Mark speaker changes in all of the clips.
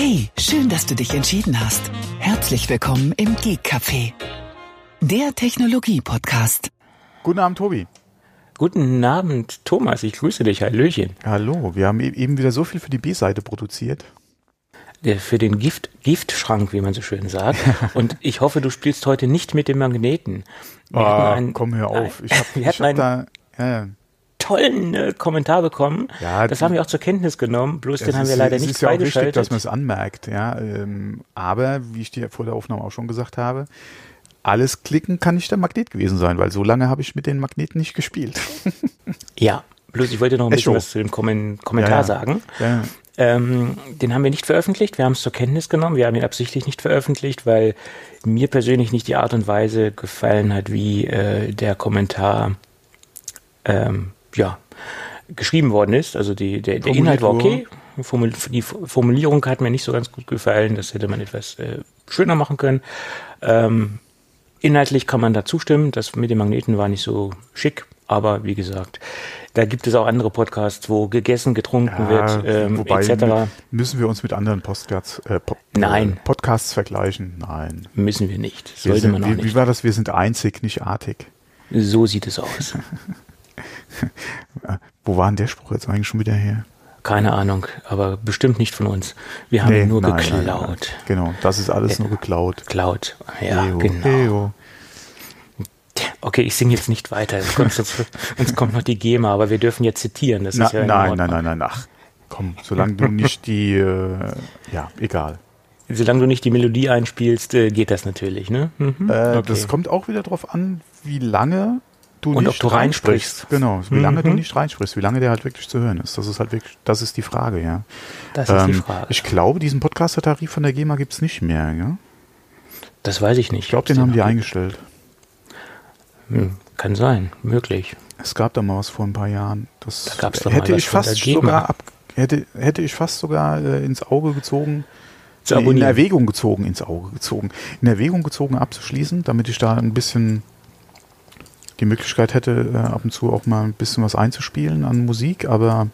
Speaker 1: Hey, schön, dass du dich entschieden hast. Herzlich willkommen im Geek Café, der Technologie-Podcast.
Speaker 2: Guten Abend, Tobi.
Speaker 3: Guten Abend, Thomas. Ich grüße dich. Hallöchen.
Speaker 2: Hallo. Wir haben e- eben wieder so viel für die B-Seite produziert.
Speaker 3: Der, für den Gift, Giftschrank, wie man so schön sagt. Und ich hoffe, du spielst heute nicht mit dem Magneten.
Speaker 2: Wir ah, einen, komm, hör auf.
Speaker 3: Ich hab, wir hatten hab einen da, ja, tollen äh, Kommentar bekommen. Ja, das haben wir auch zur Kenntnis genommen, bloß den haben wir leider nicht freigeschaltet. Es ist ja auch wichtig,
Speaker 2: dass man es anmerkt. Ja, ähm, aber, wie ich dir vor der Aufnahme auch schon gesagt habe, alles klicken kann nicht der Magnet gewesen sein, weil so lange habe ich mit den Magneten nicht gespielt.
Speaker 3: ja, bloß ich wollte noch ein bisschen was zu dem Kommen Kommentar ja, ja. sagen. Ja. Ähm, den haben wir nicht veröffentlicht, wir haben es zur Kenntnis genommen, wir haben ihn absichtlich nicht veröffentlicht, weil mir persönlich nicht die Art und Weise gefallen hat, wie äh, der Kommentar ähm, ja, geschrieben worden ist. Also die, der, der Inhalt war okay, die Formulierung hat mir nicht so ganz gut gefallen, das hätte man etwas äh, schöner machen können. Ähm, Inhaltlich kann man da zustimmen, das mit den Magneten war nicht so schick, aber wie gesagt, da gibt es auch andere Podcasts, wo gegessen, getrunken ja, wird, ähm, wobei etc.
Speaker 2: Müssen wir uns mit anderen Podcasts, äh,
Speaker 3: Nein.
Speaker 2: Äh, Podcasts vergleichen? Nein.
Speaker 3: Müssen wir nicht. Sollte sind,
Speaker 2: man auch
Speaker 3: wie,
Speaker 2: nicht. Wie war das? Wir sind einzig, nicht artig.
Speaker 3: So sieht es aus.
Speaker 2: wo war denn der Spruch jetzt eigentlich schon wieder her?
Speaker 3: Keine Ahnung, aber bestimmt nicht von uns. Wir haben nee, nur nein, geklaut. Nein, nein.
Speaker 2: Genau, das ist alles
Speaker 3: ja,
Speaker 2: nur geklaut.
Speaker 3: Geklaut, ja, Eo, genau. Eo. Okay, ich singe jetzt nicht weiter. Uns, uns kommt noch die GEMA, aber wir dürfen jetzt zitieren. Das
Speaker 2: Na,
Speaker 3: ist ja
Speaker 2: nein, nein, nein, nein, ach, komm, solange du nicht die, äh, ja, egal.
Speaker 3: Solange du nicht die Melodie einspielst, äh, geht das natürlich, ne?
Speaker 2: Mhm. Äh, okay. Das kommt auch wieder darauf an, wie lange du
Speaker 3: und
Speaker 2: nicht
Speaker 3: ob du reinsprichst.
Speaker 2: reinsprichst. Genau, wie lange mhm. du nicht reinsprichst, wie lange der halt wirklich zu hören ist. Das ist halt wirklich, das ist die Frage, ja.
Speaker 3: Das ist die ähm, Frage.
Speaker 2: Ich glaube, diesen Podcaster-Tarif von der GEMA gibt es nicht mehr, ja.
Speaker 3: Das weiß ich nicht.
Speaker 2: Ich glaube, den haben die eingestellt.
Speaker 3: Hm, kann sein, möglich.
Speaker 2: Es gab da mal was vor ein paar Jahren. Das
Speaker 3: da gab's
Speaker 2: doch hätte ich fast sogar ab, hätte, hätte ich fast sogar äh, ins Auge gezogen. In Erwägung gezogen, ins Auge gezogen. In Erwägung gezogen abzuschließen, damit ich da ein bisschen die Möglichkeit hätte, äh, ab und zu auch mal ein bisschen was einzuspielen an Musik, aber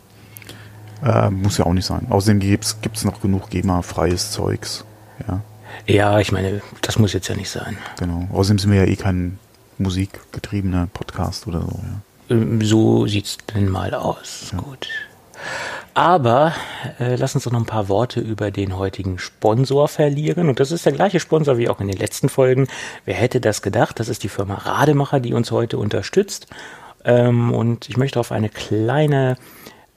Speaker 2: äh, muss ja auch nicht sein. Außerdem gibt es noch genug GEMA-freies Zeugs. Ja.
Speaker 3: ja, ich meine, das muss jetzt ja nicht sein.
Speaker 2: Genau. Außerdem sind wir ja eh kein musikgetriebener Podcast oder so.
Speaker 3: Ja. Ähm, so sieht's denn mal aus. Ja. Gut. Aber äh, lass uns doch noch ein paar Worte über den heutigen Sponsor verlieren. Und das ist der gleiche Sponsor wie auch in den letzten Folgen. Wer hätte das gedacht? Das ist die Firma Rademacher, die uns heute unterstützt. Ähm, und ich möchte auf eine kleine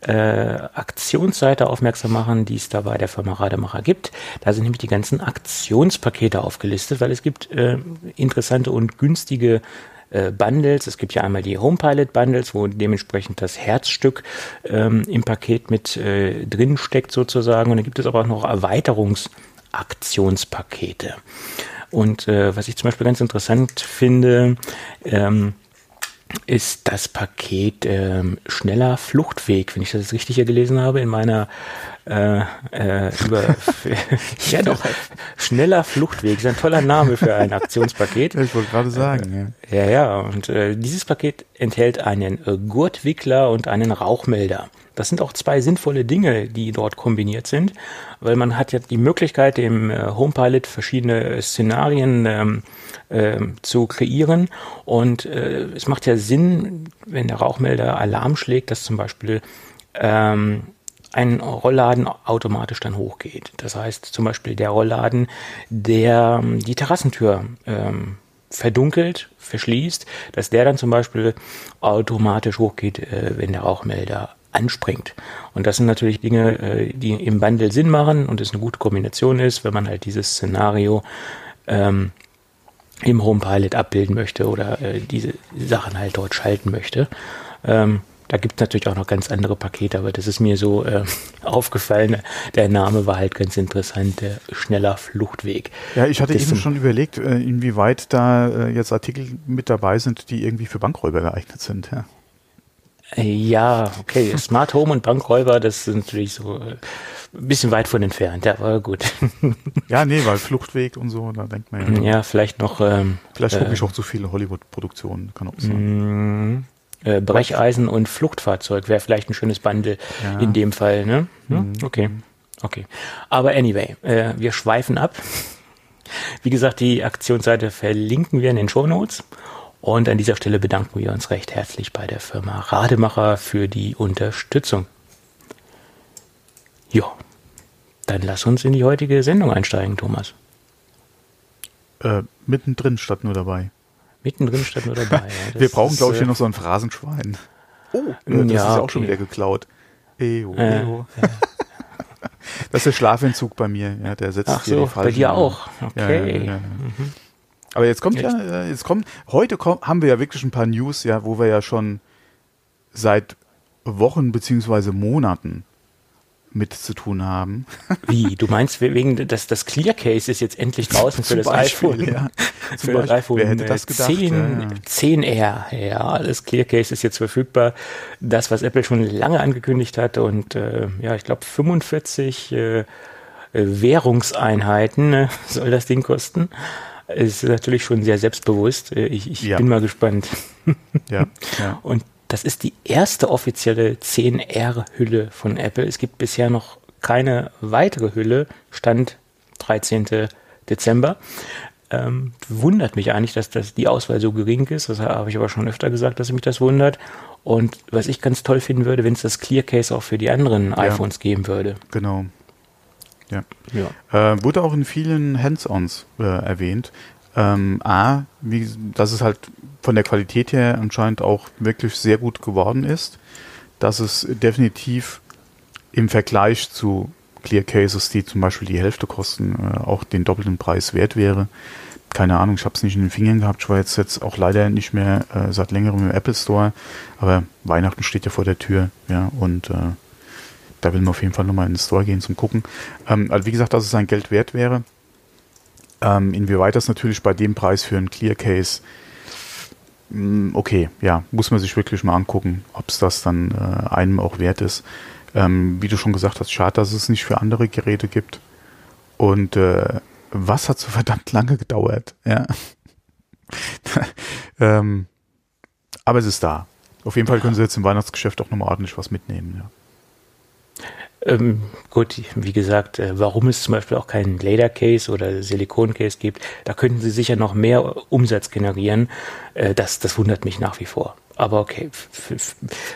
Speaker 3: äh, Aktionsseite aufmerksam machen, die es da bei der Firma Rademacher gibt. Da sind nämlich die ganzen Aktionspakete aufgelistet, weil es gibt äh, interessante und günstige äh, Bundles. Es gibt ja einmal die HomePilot Bundles, wo dementsprechend das Herzstück ähm, im Paket mit äh, drin steckt sozusagen. Und dann gibt es aber auch noch Erweiterungsaktionspakete. Und äh, was ich zum Beispiel ganz interessant finde, ähm, ist das Paket ähm, schneller Fluchtweg, wenn ich das richtig hier gelesen habe in meiner äh, äh, über ja doch schneller Fluchtweg ist ein toller Name für ein Aktionspaket.
Speaker 2: ich wollte gerade sagen.
Speaker 3: Äh, ja. ja, ja. Und äh, dieses Paket enthält einen äh, Gurtwickler und einen Rauchmelder. Das sind auch zwei sinnvolle Dinge, die dort kombiniert sind, weil man hat ja die Möglichkeit, im äh, HomePilot verschiedene Szenarien ähm, äh, zu kreieren und äh, es macht ja Sinn, wenn der Rauchmelder Alarm schlägt, dass zum Beispiel ähm, ein Rollladen automatisch dann hochgeht. Das heißt zum Beispiel der Rollladen, der ähm, die Terrassentür ähm, verdunkelt, verschließt, dass der dann zum Beispiel automatisch hochgeht, äh, wenn der Rauchmelder anspringt. Und das sind natürlich Dinge, äh, die im Bundle Sinn machen und es eine gute Kombination ist, wenn man halt dieses Szenario ähm, im HomePilot abbilden möchte oder äh, diese Sachen halt dort schalten möchte. Ähm, da gibt es natürlich auch noch ganz andere Pakete, aber das ist mir so äh, aufgefallen. Der Name war halt ganz interessant, der schneller Fluchtweg.
Speaker 2: Ja, ich hatte das eben schon überlegt, äh, inwieweit da äh, jetzt Artikel mit dabei sind, die irgendwie für Bankräuber geeignet sind. Ja.
Speaker 3: Ja, okay. Smart Home und Bankräuber, das sind natürlich so äh, ein bisschen weit von entfernt, ja, aber gut.
Speaker 2: Ja, nee, weil Fluchtweg und so, da denkt man
Speaker 3: ja. Ja, vielleicht noch. Ähm,
Speaker 2: vielleicht gucke äh, ich auch zu viele Hollywood-Produktionen, kann auch sein.
Speaker 3: Mm, äh, Brecheisen und Fluchtfahrzeug wäre vielleicht ein schönes Bundle ja. in dem Fall, ne? Hm? Okay. Okay. Aber anyway, äh, wir schweifen ab. Wie gesagt, die Aktionsseite verlinken wir in den Show Notes. Und an dieser Stelle bedanken wir uns recht herzlich bei der Firma Rademacher für die Unterstützung. Ja, dann lass uns in die heutige Sendung einsteigen, Thomas.
Speaker 2: Äh, mittendrin statt nur dabei.
Speaker 3: Mittendrin statt nur dabei.
Speaker 2: Ja, wir brauchen, glaube ich, hier äh, noch so ein Phrasenschwein. Oh, das ja, ist auch okay. schon wieder geklaut. Ejo, äh, ejo. Äh, das ist der Schlafentzug bei mir, ja, der setzt
Speaker 3: Ach hier so. Bei dir auch. Okay. Ja,
Speaker 2: mhm. Aber jetzt kommt jetzt. ja, äh, jetzt kommt, heute kommt, haben wir ja wirklich ein paar News, ja, wo wir ja schon seit Wochen beziehungsweise Monaten mit zu tun haben.
Speaker 3: Wie? Du meinst wegen dass das Clear Case ist jetzt endlich draußen für das
Speaker 2: Beispiel,
Speaker 3: iPhone?
Speaker 2: Ja.
Speaker 3: für das iPhone Wer hätte das gedacht? 10, ja. 10R. Ja, das Clear Case ist jetzt verfügbar. Das, was Apple schon lange angekündigt hatte und äh, ja, ich glaube 45 äh, Währungseinheiten äh, soll das Ding kosten. Es ist natürlich schon sehr selbstbewusst. Äh, ich, ich ja. bin mal gespannt.
Speaker 2: Ja, ja.
Speaker 3: Und das ist die erste offizielle 10R-Hülle von Apple. Es gibt bisher noch keine weitere Hülle, Stand 13. Dezember. Ähm, wundert mich eigentlich, dass das die Auswahl so gering ist. Das habe ich aber schon öfter gesagt, dass mich das wundert. Und was ich ganz toll finden würde, wenn es das Clear Case auch für die anderen ja, iPhones geben würde.
Speaker 2: Genau. Ja. ja. Äh, wurde auch in vielen Hands-ons äh, erwähnt. Ähm, A, wie, dass es halt von der Qualität her anscheinend auch wirklich sehr gut geworden ist, dass es definitiv im Vergleich zu Clear Cases, die zum Beispiel die Hälfte kosten, äh, auch den doppelten Preis wert wäre. Keine Ahnung, ich habe es nicht in den Fingern gehabt. Ich war jetzt, jetzt auch leider nicht mehr äh, seit längerem im Apple Store, aber Weihnachten steht ja vor der Tür, ja, und äh, da will man auf jeden Fall nochmal in den Store gehen zum Gucken. Ähm, also wie gesagt, dass es sein Geld wert wäre. Ähm, inwieweit das natürlich bei dem Preis für einen Clear Case mm, okay, ja, muss man sich wirklich mal angucken, ob es das dann äh, einem auch wert ist. Ähm, wie du schon gesagt hast, schade, dass es nicht für andere Geräte gibt. Und äh, was hat so verdammt lange gedauert, ja. ähm, aber es ist da. Auf jeden Fall können sie jetzt im Weihnachtsgeschäft auch nochmal ordentlich was mitnehmen, ja.
Speaker 3: Ähm, gut, wie gesagt, äh, warum es zum Beispiel auch keinen Lader Case oder Silikon Case gibt, da könnten sie sicher noch mehr Umsatz generieren. Äh, das, das wundert mich nach wie vor. Aber okay,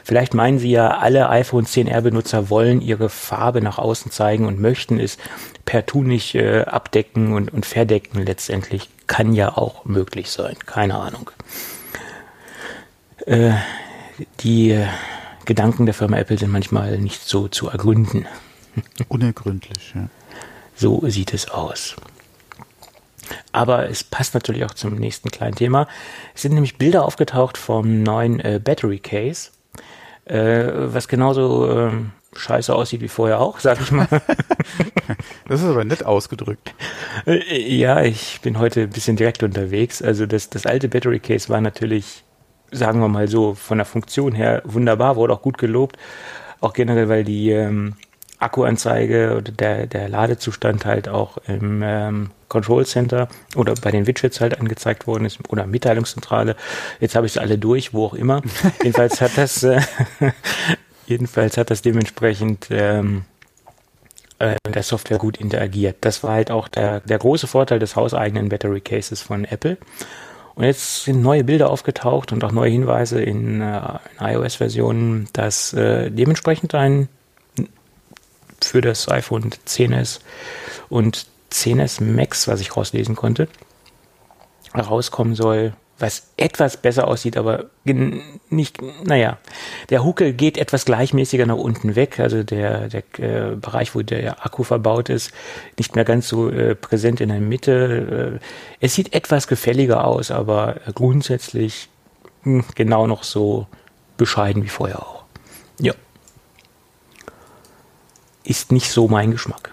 Speaker 3: vielleicht meinen sie ja, alle iPhone 10R Benutzer wollen ihre Farbe nach außen zeigen und möchten es per Tu nicht äh, abdecken und, und verdecken letztendlich. Kann ja auch möglich sein. Keine Ahnung. Äh, die Gedanken der Firma Apple sind manchmal nicht so zu ergründen.
Speaker 2: Unergründlich, ja.
Speaker 3: So sieht es aus. Aber es passt natürlich auch zum nächsten kleinen Thema. Es sind nämlich Bilder aufgetaucht vom neuen äh, Battery Case, äh, was genauso äh, scheiße aussieht wie vorher auch, sag ich mal.
Speaker 2: das ist aber nett ausgedrückt.
Speaker 3: Äh, ja, ich bin heute ein bisschen direkt unterwegs. Also das, das alte Battery Case war natürlich sagen wir mal so, von der Funktion her wunderbar, wurde auch gut gelobt. Auch generell, weil die ähm, Akkuanzeige oder der, der Ladezustand halt auch im ähm, Control Center oder bei den Widgets halt angezeigt worden ist oder Mitteilungszentrale. Jetzt habe ich es alle durch, wo auch immer. jedenfalls hat das äh, jedenfalls hat das dementsprechend ähm, äh, der Software gut interagiert. Das war halt auch der, der große Vorteil des hauseigenen Battery Cases von Apple. Und jetzt sind neue Bilder aufgetaucht und auch neue Hinweise in, äh, in iOS-Versionen, dass äh, dementsprechend ein für das iPhone 10s und 10s Max, was ich rauslesen konnte, rauskommen soll, was etwas besser aussieht, aber nicht, naja, der Huckel geht etwas gleichmäßiger nach unten weg, also der, der äh, Bereich, wo der Akku verbaut ist, nicht mehr ganz so äh, präsent in der Mitte. Äh, es sieht etwas gefälliger aus, aber grundsätzlich mh, hm, genau noch so bescheiden wie vorher auch. Ja. Ist nicht so mein Geschmack.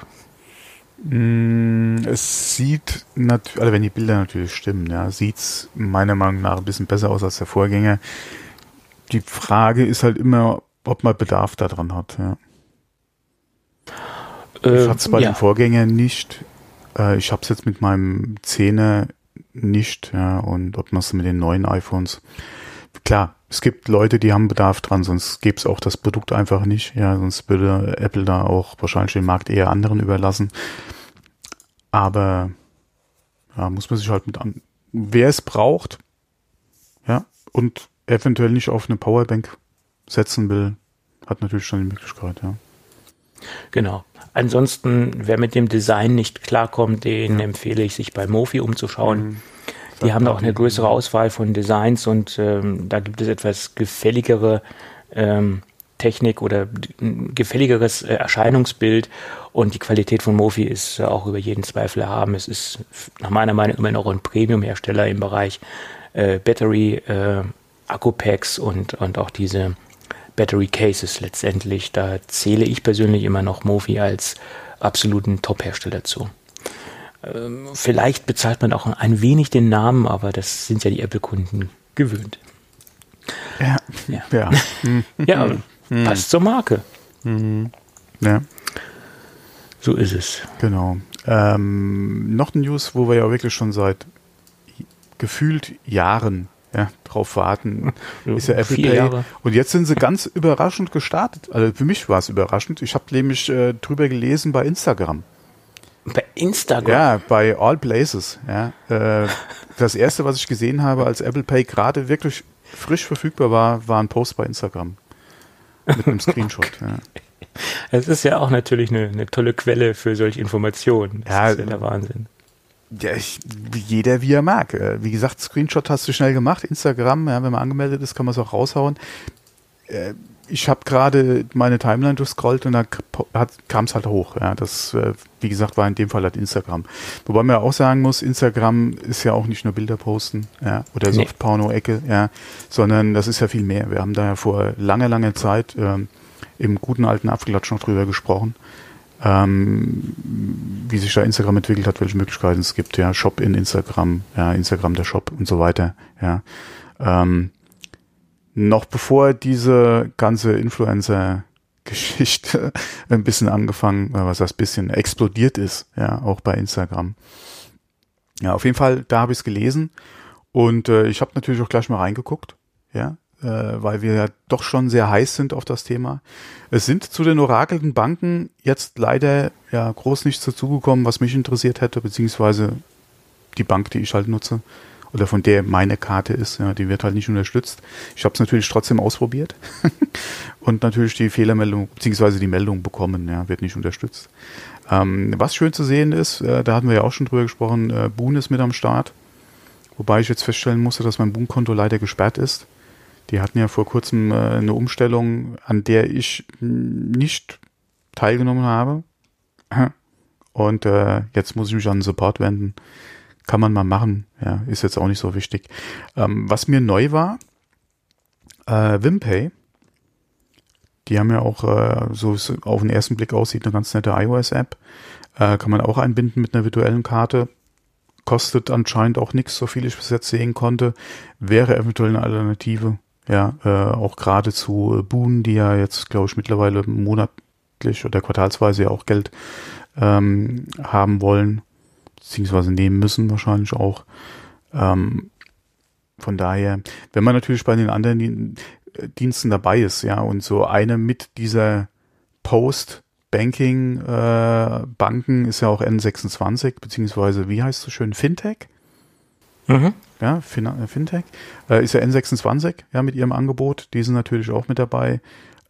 Speaker 2: Mm, es sieht natürlich, also wenn die Bilder natürlich stimmen, ja, sieht's meiner Meinung nach ein bisschen besser aus als der Vorgänger. Die Frage ist halt immer, ob man Bedarf daran hat, ja. Äh, ich hatte es bei ja. dem Vorgänger nicht. Äh, ich habe es jetzt mit meinem Zehner nicht, ja, und ob man es mit den neuen iPhones. Klar, es gibt Leute, die haben Bedarf dran, sonst gäbe es auch das Produkt einfach nicht. Ja, sonst würde Apple da auch wahrscheinlich den Markt eher anderen überlassen. Aber ja, muss man sich halt mit an. Wer es braucht, ja, und eventuell nicht auf eine Powerbank setzen will, hat natürlich schon die Möglichkeit, ja.
Speaker 3: Genau. Ansonsten, wer mit dem Design nicht klarkommt, den ja. empfehle ich, sich bei Mofi umzuschauen. Mhm. Die haben auch eine größere Auswahl von Designs und ähm, da gibt es etwas gefälligere ähm, Technik oder ein gefälligeres äh, Erscheinungsbild und die Qualität von Mofi ist äh, auch über jeden Zweifel erhaben. Es ist nach meiner Meinung immer noch ein Premium-Hersteller im Bereich äh, Battery, äh, Akku-Packs und, und auch diese Battery Cases letztendlich. Da zähle ich persönlich immer noch Mofi als absoluten Top-Hersteller zu. Ähm, vielleicht bezahlt man auch ein wenig den Namen, aber das sind ja die Apple-Kunden gewöhnt.
Speaker 2: Ja. Ja. Ja,
Speaker 3: ja hm. passt zur Marke.
Speaker 2: Mhm. Ja.
Speaker 3: So ist es.
Speaker 2: Genau. Ähm, noch eine News, wo wir ja wirklich schon seit gefühlt Jahren ja, drauf warten, ist ja Apple Pay. Jahre. Und jetzt sind sie ganz überraschend gestartet. Also für mich war es überraschend. Ich habe nämlich äh, drüber gelesen bei Instagram.
Speaker 3: Bei Instagram?
Speaker 2: Ja, bei All Places. Ja. Äh, das erste, was ich gesehen habe, als Apple Pay gerade wirklich frisch verfügbar war, war ein Post bei Instagram. Mit einem Screenshot. ja.
Speaker 3: Es ist ja auch natürlich eine, eine, tolle Quelle für solche Informationen.
Speaker 2: Das ja, ist ja der Wahnsinn. Ja, ich, jeder wie er mag. Äh, wie gesagt, Screenshot hast du schnell gemacht. Instagram, ja, wenn man angemeldet ist, kann man es auch raushauen. Äh, ich habe gerade meine Timeline durchscrollt und da kam es halt hoch. Ja, das, äh, wie gesagt, war in dem Fall halt Instagram. Wobei man ja auch sagen muss, Instagram ist ja auch nicht nur Bilder posten, ja, oder nee. Softporno-Ecke, ja, sondern das ist ja viel mehr. Wir haben da ja vor langer, langer Zeit ähm, im guten alten Apfelklatsch noch drüber gesprochen, ähm, wie sich da Instagram entwickelt hat, welche Möglichkeiten es gibt, ja, Shop in Instagram, ja, Instagram der Shop und so weiter, ja. Ähm, noch bevor diese ganze Influencer-Geschichte ein bisschen angefangen, äh, was das bisschen explodiert ist, ja, auch bei Instagram. Ja, auf jeden Fall, da habe ich es gelesen und äh, ich habe natürlich auch gleich mal reingeguckt, ja, äh, weil wir ja doch schon sehr heiß sind auf das Thema. Es sind zu den orakelnden Banken jetzt leider ja groß nichts dazugekommen, was mich interessiert hätte, beziehungsweise die Bank, die ich halt nutze oder von der meine Karte ist, ja, die wird halt nicht unterstützt. Ich habe es natürlich trotzdem ausprobiert und natürlich die Fehlermeldung beziehungsweise die Meldung bekommen, ja, wird nicht unterstützt. Ähm, was schön zu sehen ist, äh, da hatten wir ja auch schon drüber gesprochen, äh, Boon ist mit am Start, wobei ich jetzt feststellen musste, dass mein Boon-Konto leider gesperrt ist. Die hatten ja vor kurzem äh, eine Umstellung, an der ich nicht teilgenommen habe. Und äh, jetzt muss ich mich an den Support wenden kann man mal machen. Ja, ist jetzt auch nicht so wichtig. Ähm, was mir neu war, äh, Wimpay. Die haben ja auch, äh, so es auf den ersten Blick aussieht, eine ganz nette iOS-App. Äh, kann man auch einbinden mit einer virtuellen Karte. Kostet anscheinend auch nichts, so viel ich bis jetzt sehen konnte. Wäre eventuell eine Alternative. Ja, äh, auch gerade zu Boon, die ja jetzt, glaube ich, mittlerweile monatlich oder quartalsweise ja auch Geld ähm, haben wollen beziehungsweise nehmen müssen wahrscheinlich auch. Ähm, von daher, wenn man natürlich bei den anderen Diensten dabei ist, ja, und so eine mit dieser Post-Banking äh, Banken ist ja auch N26, beziehungsweise wie heißt es so schön, Fintech? Mhm. Ja, fin äh, Fintech. Äh, ist ja N26, ja, mit ihrem Angebot. Die sind natürlich auch mit dabei.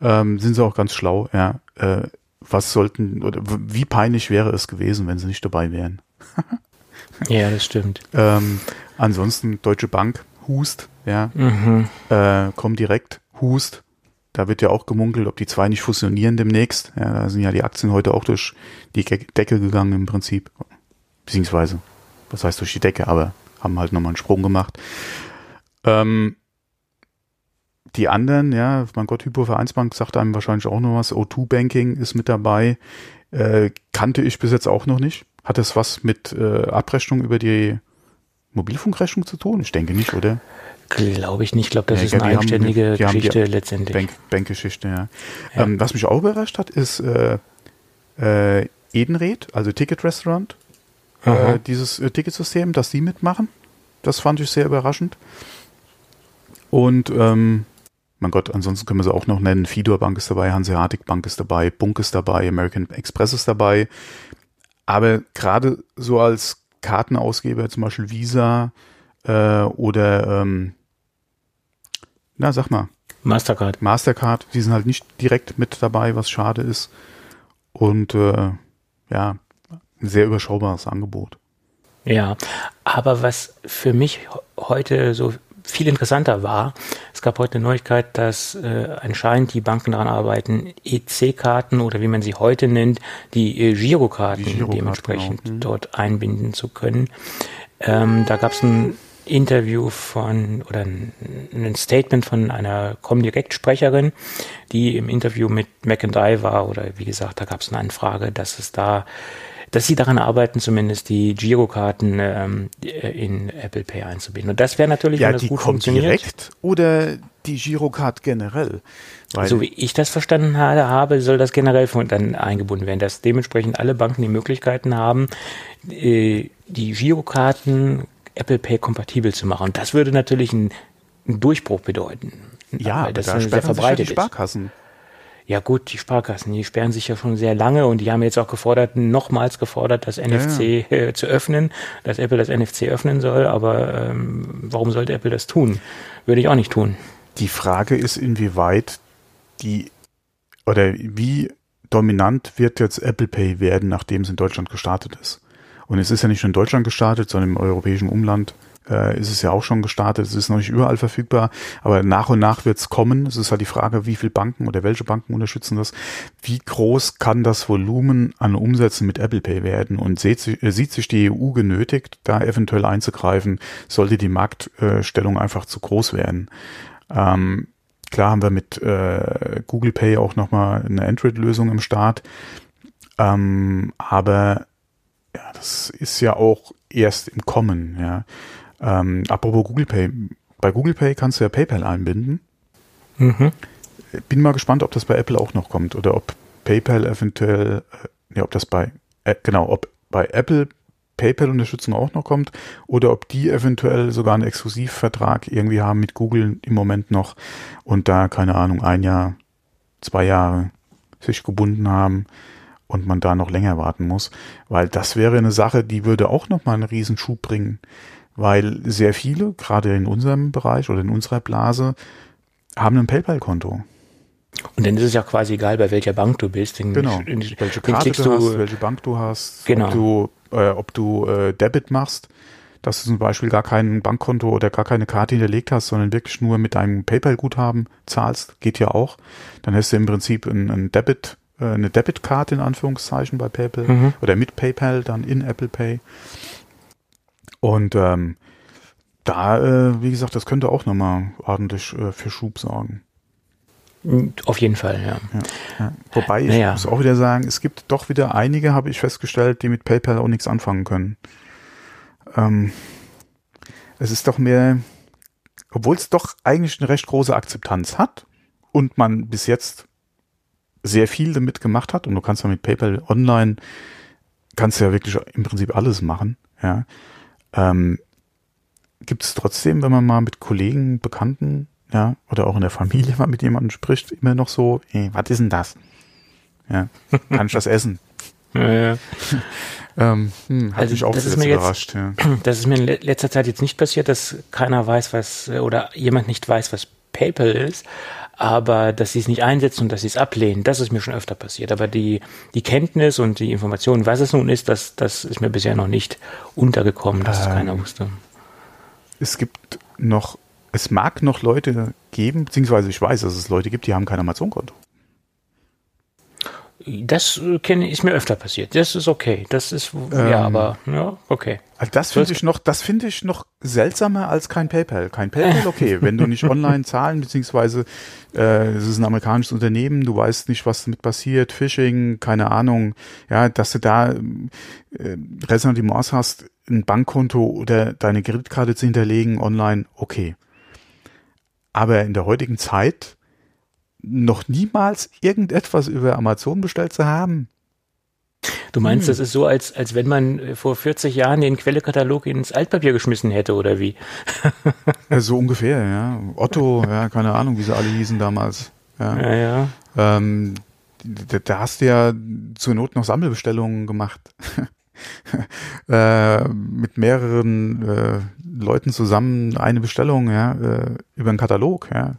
Speaker 2: Ähm, sind sie auch ganz schlau, ja. Äh, was sollten, oder wie peinlich wäre es gewesen, wenn sie nicht dabei wären?
Speaker 3: ja, das stimmt.
Speaker 2: Ähm, ansonsten Deutsche Bank, Hust, ja, mhm. äh, komm direkt, Hust. Da wird ja auch gemunkelt, ob die zwei nicht fusionieren demnächst. Ja, da sind ja die Aktien heute auch durch die Decke gegangen im Prinzip. Beziehungsweise, was heißt durch die Decke, aber haben halt nochmal einen Sprung gemacht. Ähm, die anderen, ja, mein Gott, Hypovereinsbank sagt einem wahrscheinlich auch noch was. O2 Banking ist mit dabei. Äh, kannte ich bis jetzt auch noch nicht. Hat das was mit äh, Abrechnung über die Mobilfunkrechnung zu tun? Ich denke nicht, oder?
Speaker 3: Glaube ich nicht. Ich glaube, das ja, ist eine eigenständige haben, Geschichte letztendlich.
Speaker 2: Bank, Bankgeschichte, ja. ja. Ähm, was mich auch überrascht hat, ist äh, äh, Edenred, also Ticket Restaurant, äh, dieses äh, Ticketsystem, dass die mitmachen. Das fand ich sehr überraschend. Und ähm, mein Gott, ansonsten können wir sie auch noch nennen. Fidor Bank ist dabei, Hanseatic Bank ist dabei, Bunk ist dabei, American Express ist dabei. Aber gerade so als Kartenausgeber, zum Beispiel Visa äh, oder ähm, na, sag mal.
Speaker 3: Mastercard.
Speaker 2: Mastercard, die sind halt nicht direkt mit dabei, was schade ist. Und äh, ja, ein sehr überschaubares Angebot.
Speaker 3: Ja, aber was für mich heute so viel interessanter war, es gab heute eine Neuigkeit, dass äh, anscheinend die Banken daran arbeiten, EC-Karten oder wie man sie heute nennt, die äh, Girokarten Girokarte, dementsprechend genau. Dort einbinden zu können. Ähm, da gab es ein Interview von oder ein, ein Statement von einer Comdirect-Sprecherin, die im Interview mit McIntyre war oder wie gesagt, da gab es eine Anfrage, dass es da dass sie daran arbeiten, zumindest die Girokarten ähm, in Apple Pay einzubinden. Und das wäre natürlich,
Speaker 2: ja, wenn das die gut funktioniert. direkt oder die Girocard generell?
Speaker 3: So wie ich das verstanden habe, soll das generell von, dann eingebunden werden, dass dementsprechend alle Banken die Möglichkeiten haben, äh, die Girokarten Apple Pay kompatibel zu machen. Und das würde natürlich einen, einen Durchbruch bedeuten.
Speaker 2: Ja, das da ist sehr verbreitet. Sich ja die Sparkassen. Ist.
Speaker 3: Ja gut, die Sparkassen, die sperren sich ja schon sehr lange und die haben jetzt auch gefordert, nochmals gefordert, das NFC ja. äh, zu öffnen, dass Apple das NFC öffnen soll. Aber ähm, warum sollte Apple das tun? Würde ich auch nicht tun.
Speaker 2: Die Frage ist, inwieweit die oder wie dominant wird jetzt Apple Pay werden, nachdem es in Deutschland gestartet ist. Und es ist ja nicht nur in Deutschland gestartet, sondern im europäischen Umland äh, ist es ja auch schon gestartet. Es ist noch nicht überall verfügbar, aber nach und nach wird es kommen. Es ist halt die Frage, wie viele Banken oder welche Banken unterstützen das. Wie groß kann das Volumen an Umsätzen mit Apple Pay werden? Und sieht sich, äh, sieht sich die EU genötigt, da eventuell einzugreifen, sollte die Marktstellung einfach zu groß werden? Ähm, klar haben wir mit äh, Google Pay auch nochmal eine Android-Lösung im Start. Ähm, aber ja, das ist ja auch erst im Kommen, ja. Ähm, apropos Google Pay. Bei Google Pay kannst du ja PayPal einbinden. Mhm. Bin mal gespannt, ob das bei Apple auch noch kommt oder ob PayPal eventuell, äh, ja, ob das bei, äh, genau, ob bei Apple PayPal-Unterstützung auch noch kommt oder ob die eventuell sogar einen Exklusivvertrag irgendwie haben mit Google im Moment noch und da, keine Ahnung, ein Jahr, zwei Jahre sich gebunden haben und man da noch länger warten muss, weil das wäre eine Sache, die würde auch noch mal einen Riesenschub bringen weil sehr viele, gerade in unserem Bereich oder in unserer Blase, haben ein PayPal-Konto.
Speaker 3: Und dann ist es ja quasi egal, bei welcher Bank du bist.
Speaker 2: Den, genau. Den, welche Karte du hast, welche Bank du hast, genau. ob du, äh, ob du äh, Debit machst, dass du zum Beispiel gar kein Bankkonto oder gar keine Karte hinterlegt hast, sondern wirklich nur mit deinem PayPal-Guthaben zahlst, geht ja auch. Dann hast du im Prinzip ein, ein Debit, äh, eine Debitkarte in Anführungszeichen bei PayPal mhm. oder mit PayPal dann in Apple Pay. Und ähm, da, äh, wie gesagt, das könnte auch nochmal ordentlich äh, für Schub sorgen.
Speaker 3: Auf jeden Fall, ja. ja,
Speaker 2: ja. Wobei, ich naja. muss auch wieder sagen, es gibt doch wieder einige, habe ich festgestellt, die mit PayPal auch nichts anfangen können. Ähm, es ist doch mehr, obwohl es doch eigentlich eine recht große Akzeptanz hat und man bis jetzt sehr viel damit gemacht hat und du kannst ja mit PayPal online, kannst ja wirklich im Prinzip alles machen, ja. Ähm, Gibt es trotzdem, wenn man mal mit Kollegen, Bekannten, ja, oder auch in der Familie mal mit jemandem spricht, immer noch so, ey, was ist denn das? Ja, kann ich das essen?
Speaker 3: Ja, ja.
Speaker 2: ähm, hm, hat also mich auch das ist mir überrascht.
Speaker 3: Jetzt, ja. Das ist mir in letzter Zeit jetzt nicht passiert, dass keiner weiß, was, oder jemand nicht weiß, was PayPal ist, aber dass sie es nicht einsetzen und dass sie es ablehnen, das ist mir schon öfter passiert. Aber die, die Kenntnis und die Information, was es nun ist, das, das ist mir bisher noch nicht untergekommen, dass ähm, es keiner wusste.
Speaker 2: Es gibt noch, es mag noch Leute geben, beziehungsweise ich weiß, dass es Leute gibt, die haben kein Amazon-Konto.
Speaker 3: Das äh, kenne ist mir öfter passiert. Das ist okay. Das ist ähm, ja, aber ja, okay.
Speaker 2: Also das finde ich noch, das finde ich noch seltsamer als kein PayPal. Kein PayPal, okay, wenn du nicht online zahlen beziehungsweise äh, es ist ein amerikanisches Unternehmen, du weißt nicht, was damit passiert, Phishing, keine Ahnung, ja, dass du da äh, Ressentiments hast, ein Bankkonto oder deine Kreditkarte zu hinterlegen online, okay. Aber in der heutigen Zeit noch niemals irgendetwas über Amazon bestellt zu haben.
Speaker 3: Du meinst, hm. das ist so, als, als wenn man äh, vor 40 Jahren den Quellekatalog ins Altpapier geschmissen hätte, oder wie?
Speaker 2: so ungefähr, ja. Otto, ja, keine Ahnung, wie sie alle hießen damals. Ja, ja. ja. Ähm, da, da, hast du ja zur Not noch Sammelbestellungen gemacht. äh, mit mehreren äh, Leuten zusammen eine Bestellung, ja, äh, über einen Katalog, ja.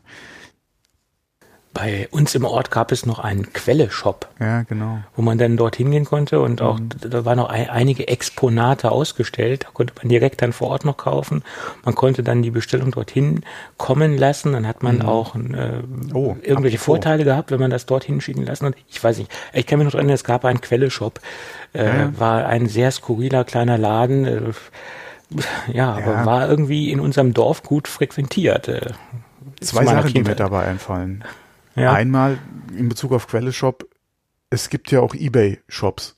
Speaker 3: Bei uns im Ort gab es noch einen Quelle-Shop.
Speaker 2: Ja, genau.
Speaker 3: Wo man dann dort hingehen konnte und auch, mhm. da waren noch ein, einige Exponate ausgestellt. Da konnte man direkt dann vor Ort noch kaufen. Man konnte dann die Bestellung dorthin kommen lassen. Dann hat man mhm. auch äh, oh, irgendwelche Vorteile gehabt, wenn man das dorthin schicken lassen hat. Ich weiß nicht. Ich kann mich noch erinnern, es gab einen Quelle-Shop. Äh, ja. War ein sehr skurriler kleiner Laden. Äh, ja, aber ja. war irgendwie in unserem Dorf gut frequentiert. Äh,
Speaker 2: Zwei Sachen, die mir dabei einfallen. Ja. Einmal in Bezug auf Quelle Shop, es gibt ja auch Ebay-Shops,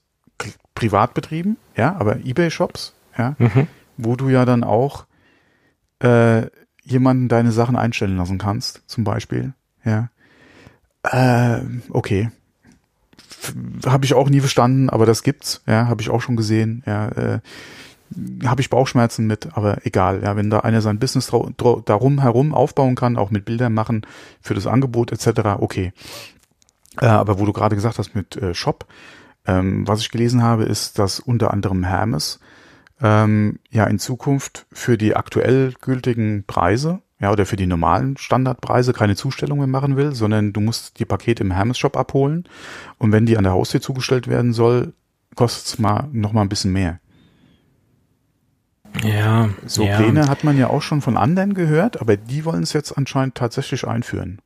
Speaker 2: privat betrieben, ja, aber Ebay-Shops, ja, mhm. wo du ja dann auch äh, jemanden deine Sachen einstellen lassen kannst, zum Beispiel, ja. Äh, okay. Habe ich auch nie verstanden, aber das gibt's, ja, habe ich auch schon gesehen, ja. Äh, habe ich Bauchschmerzen mit, aber egal. Ja, wenn da einer sein Business darum herum aufbauen kann, auch mit Bildern machen für das Angebot etc., okay. Äh, aber wo du gerade gesagt hast mit äh, Shop, ähm, was ich gelesen habe, ist, dass unter anderem Hermes ähm, ja in Zukunft für die aktuell gültigen Preise, ja, oder für die normalen Standardpreise keine Zustellung mehr machen will, sondern du musst die Pakete im Hermes-Shop abholen und wenn die an der Haustür zugestellt werden soll, kostet es mal noch mal ein bisschen mehr.
Speaker 3: Ja.
Speaker 2: So
Speaker 3: ja.
Speaker 2: Pläne hat man ja auch schon von anderen gehört, aber die wollen es jetzt anscheinend tatsächlich einführen.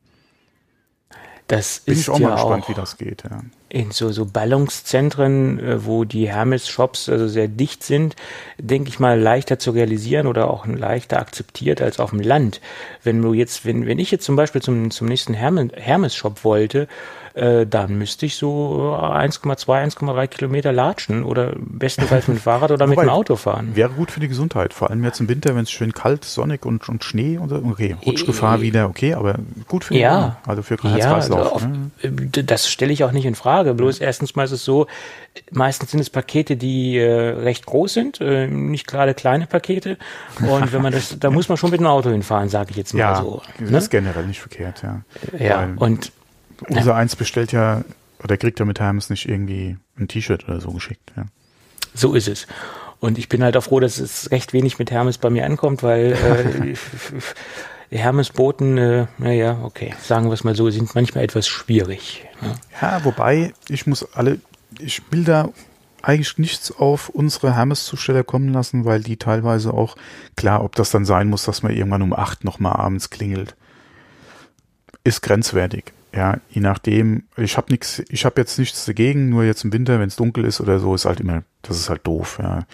Speaker 3: Das Bin ist ich auch
Speaker 2: ja
Speaker 3: mal
Speaker 2: gespannt,
Speaker 3: auch
Speaker 2: wie das geht. Ja.
Speaker 3: In so, so Ballungszentren, äh, wo die Hermes-Shops also sehr dicht sind, denke ich mal leichter zu realisieren oder auch leichter akzeptiert als auf dem Land. Wenn du jetzt, wenn, wenn ich jetzt zum Beispiel zum, zum nächsten Hermes-Shop wollte, äh, dann müsste ich so 1,2, 1,3 Kilometer latschen oder bestenfalls mit dem Fahrrad oder mit dem Auto fahren.
Speaker 2: Wäre gut für die Gesundheit, vor allem jetzt im Winter, wenn es schön kalt, sonnig und, und Schnee und okay, Rutschgefahr äh, wieder, okay, aber gut für die
Speaker 3: ja,
Speaker 2: also für
Speaker 3: ja, auf, ne? Das stelle ich auch nicht in Frage. Bloß erstens mal ist es so, meistens sind es Pakete, die äh, recht groß sind, äh, nicht gerade kleine Pakete. Und wenn man das, da muss man schon mit dem Auto hinfahren, sage ich jetzt mal
Speaker 2: ja,
Speaker 3: so.
Speaker 2: Das ne? ist generell nicht verkehrt, ja.
Speaker 3: Ja, Weil, und
Speaker 2: unser ja. eins bestellt ja, oder kriegt ja mit Hermes nicht irgendwie ein T-Shirt oder so geschickt. Ja.
Speaker 3: So ist es. Und ich bin halt auch froh, dass es recht wenig mit Hermes bei mir ankommt, weil äh, Hermes-Boten, äh, naja, okay, sagen wir es mal so, sind manchmal etwas schwierig.
Speaker 2: Ne? Ja, wobei, ich muss alle, ich will da eigentlich nichts auf unsere Hermes-Zusteller kommen lassen, weil die teilweise auch, klar, ob das dann sein muss, dass man irgendwann um acht nochmal abends klingelt, ist grenzwertig. Ja, je nachdem, ich habe nichts, ich habe jetzt nichts dagegen, nur jetzt im Winter, wenn es dunkel ist oder so, ist halt immer, das ist halt doof, ja.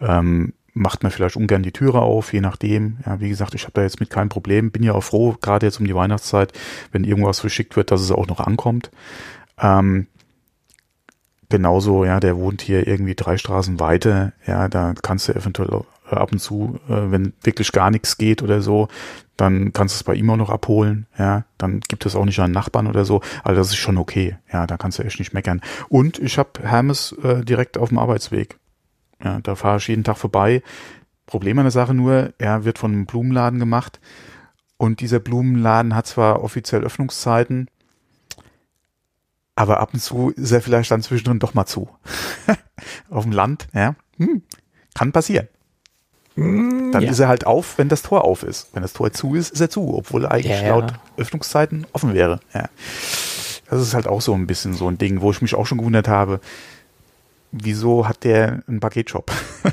Speaker 2: Ähm, macht man vielleicht ungern die Türe auf, je nachdem. Ja, wie gesagt, ich habe da jetzt mit keinem Problem. Bin ja auch froh, gerade jetzt um die Weihnachtszeit, wenn irgendwas verschickt wird, dass es auch noch ankommt. Ähm, genauso, ja, der wohnt hier irgendwie drei Straßen weiter. Ja, da kannst du eventuell ab und zu, äh, wenn wirklich gar nichts geht oder so, dann kannst du es bei ihm auch noch abholen, ja, dann gibt es auch nicht einen Nachbarn oder so, also das ist schon okay, ja, da kannst du echt nicht meckern. Und ich habe Hermes äh, direkt auf dem Arbeitsweg, ja, da fahre ich jeden Tag vorbei. Problem an der Sache nur, er wird von einem Blumenladen gemacht und dieser Blumenladen hat zwar offiziell Öffnungszeiten, aber ab und zu ist er vielleicht dann zwischendrin doch mal zu. auf dem Land, ja, hm, kann passieren. Dann ja. ist er halt auf, wenn das Tor auf ist. Wenn das Tor zu ist, ist er zu, obwohl er eigentlich ja, laut Öffnungszeiten offen wäre. Ja. Das ist halt auch so ein bisschen so ein Ding, wo ich mich auch schon gewundert habe, wieso hat der einen Paketshop?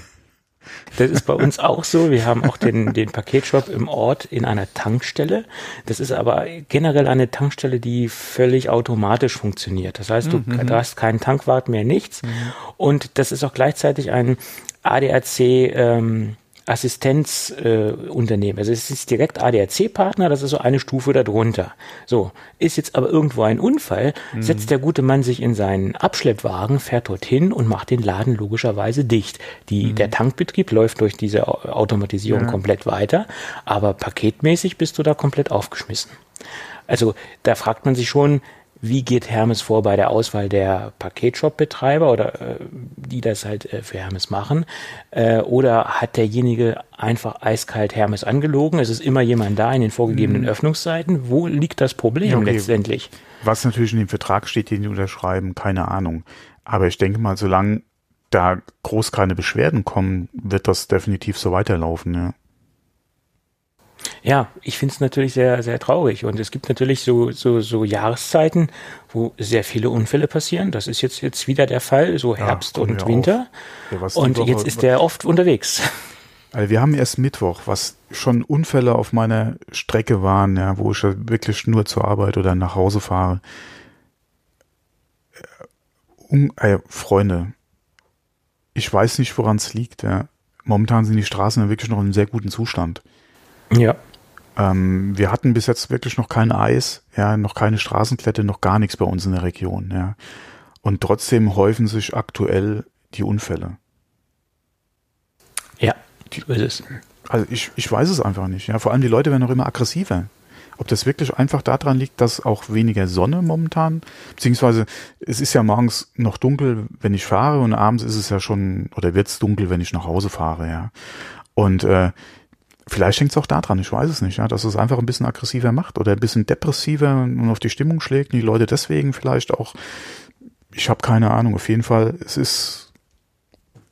Speaker 3: Das ist bei uns auch so. Wir haben auch den, den Paketshop im Ort in einer Tankstelle. Das ist aber generell eine Tankstelle, die völlig automatisch funktioniert. Das heißt, du, mhm. du hast keinen Tankwart mehr, nichts. Mhm. Und das ist auch gleichzeitig ein ADAC ähm, Assistenzunternehmen. Äh, also es ist direkt ADAC-Partner, das ist so eine Stufe darunter. So, ist jetzt aber irgendwo ein Unfall, mhm. setzt der gute Mann sich in seinen Abschleppwagen, fährt dorthin und macht den Laden logischerweise dicht. Die, mhm. Der Tankbetrieb läuft durch diese Automatisierung ja. komplett weiter, aber paketmäßig bist du da komplett aufgeschmissen. Also da fragt man sich schon, wie geht Hermes vor bei der Auswahl der Paketshop-Betreiber oder äh, die das halt äh, für Hermes machen? Äh, oder hat derjenige einfach eiskalt Hermes angelogen? Es ist immer jemand da in den vorgegebenen mhm. Öffnungszeiten. Wo liegt das Problem okay. letztendlich?
Speaker 2: Was natürlich in dem Vertrag steht, den die unterschreiben, keine Ahnung. Aber ich denke mal, solange da groß keine Beschwerden kommen, wird das definitiv so weiterlaufen. Ja.
Speaker 3: Ja, ich finde es natürlich sehr, sehr traurig. Und es gibt natürlich so, so, so Jahreszeiten, wo sehr viele Unfälle passieren. Das ist jetzt, jetzt wieder der Fall, so Herbst ja, und Winter. Ja, und Woche, jetzt ist der oft unterwegs.
Speaker 2: Also wir haben erst Mittwoch, was schon Unfälle auf meiner Strecke waren, ja, wo ich wirklich nur zur Arbeit oder nach Hause fahre. Um, äh, Freunde, ich weiß nicht, woran es liegt. Ja. Momentan sind die Straßen wirklich noch in einem sehr guten Zustand.
Speaker 3: Ja.
Speaker 2: Ähm, wir hatten bis jetzt wirklich noch kein Eis, ja, noch keine Straßenklette, noch gar nichts bei uns in der Region, ja. Und trotzdem häufen sich aktuell die Unfälle.
Speaker 3: Ja, so ist es.
Speaker 2: Also ich, ich weiß es einfach nicht, ja. Vor allem die Leute werden auch immer aggressiver. Ob das wirklich einfach daran liegt, dass auch weniger Sonne momentan, beziehungsweise es ist ja morgens noch dunkel, wenn ich fahre und abends ist es ja schon, oder wird es dunkel, wenn ich nach Hause fahre, ja. Und äh, Vielleicht hängt es auch daran, ich weiß es nicht, ja, dass es einfach ein bisschen aggressiver macht oder ein bisschen depressiver und auf die Stimmung schlägt und die Leute deswegen vielleicht auch, ich habe keine Ahnung, auf jeden Fall, es ist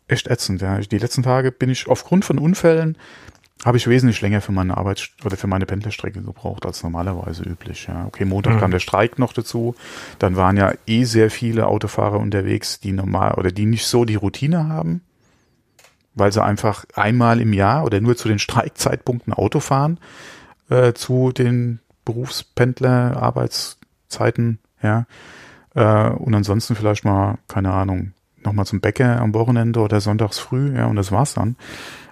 Speaker 2: echt ätzend, ja. Die letzten Tage bin ich aufgrund von Unfällen habe ich wesentlich länger für meine Arbeit oder für meine Pendlerstrecke gebraucht als normalerweise üblich. Ja. Okay, Montag mhm. kam der Streik noch dazu. Dann waren ja eh sehr viele Autofahrer unterwegs, die normal oder die nicht so die Routine haben weil sie einfach einmal im Jahr oder nur zu den Streikzeitpunkten Auto fahren, äh, zu den Berufspendler, Arbeitszeiten, ja. Äh, und ansonsten vielleicht mal, keine Ahnung, nochmal zum Bäcker am Wochenende oder sonntags früh, ja, und das war's dann.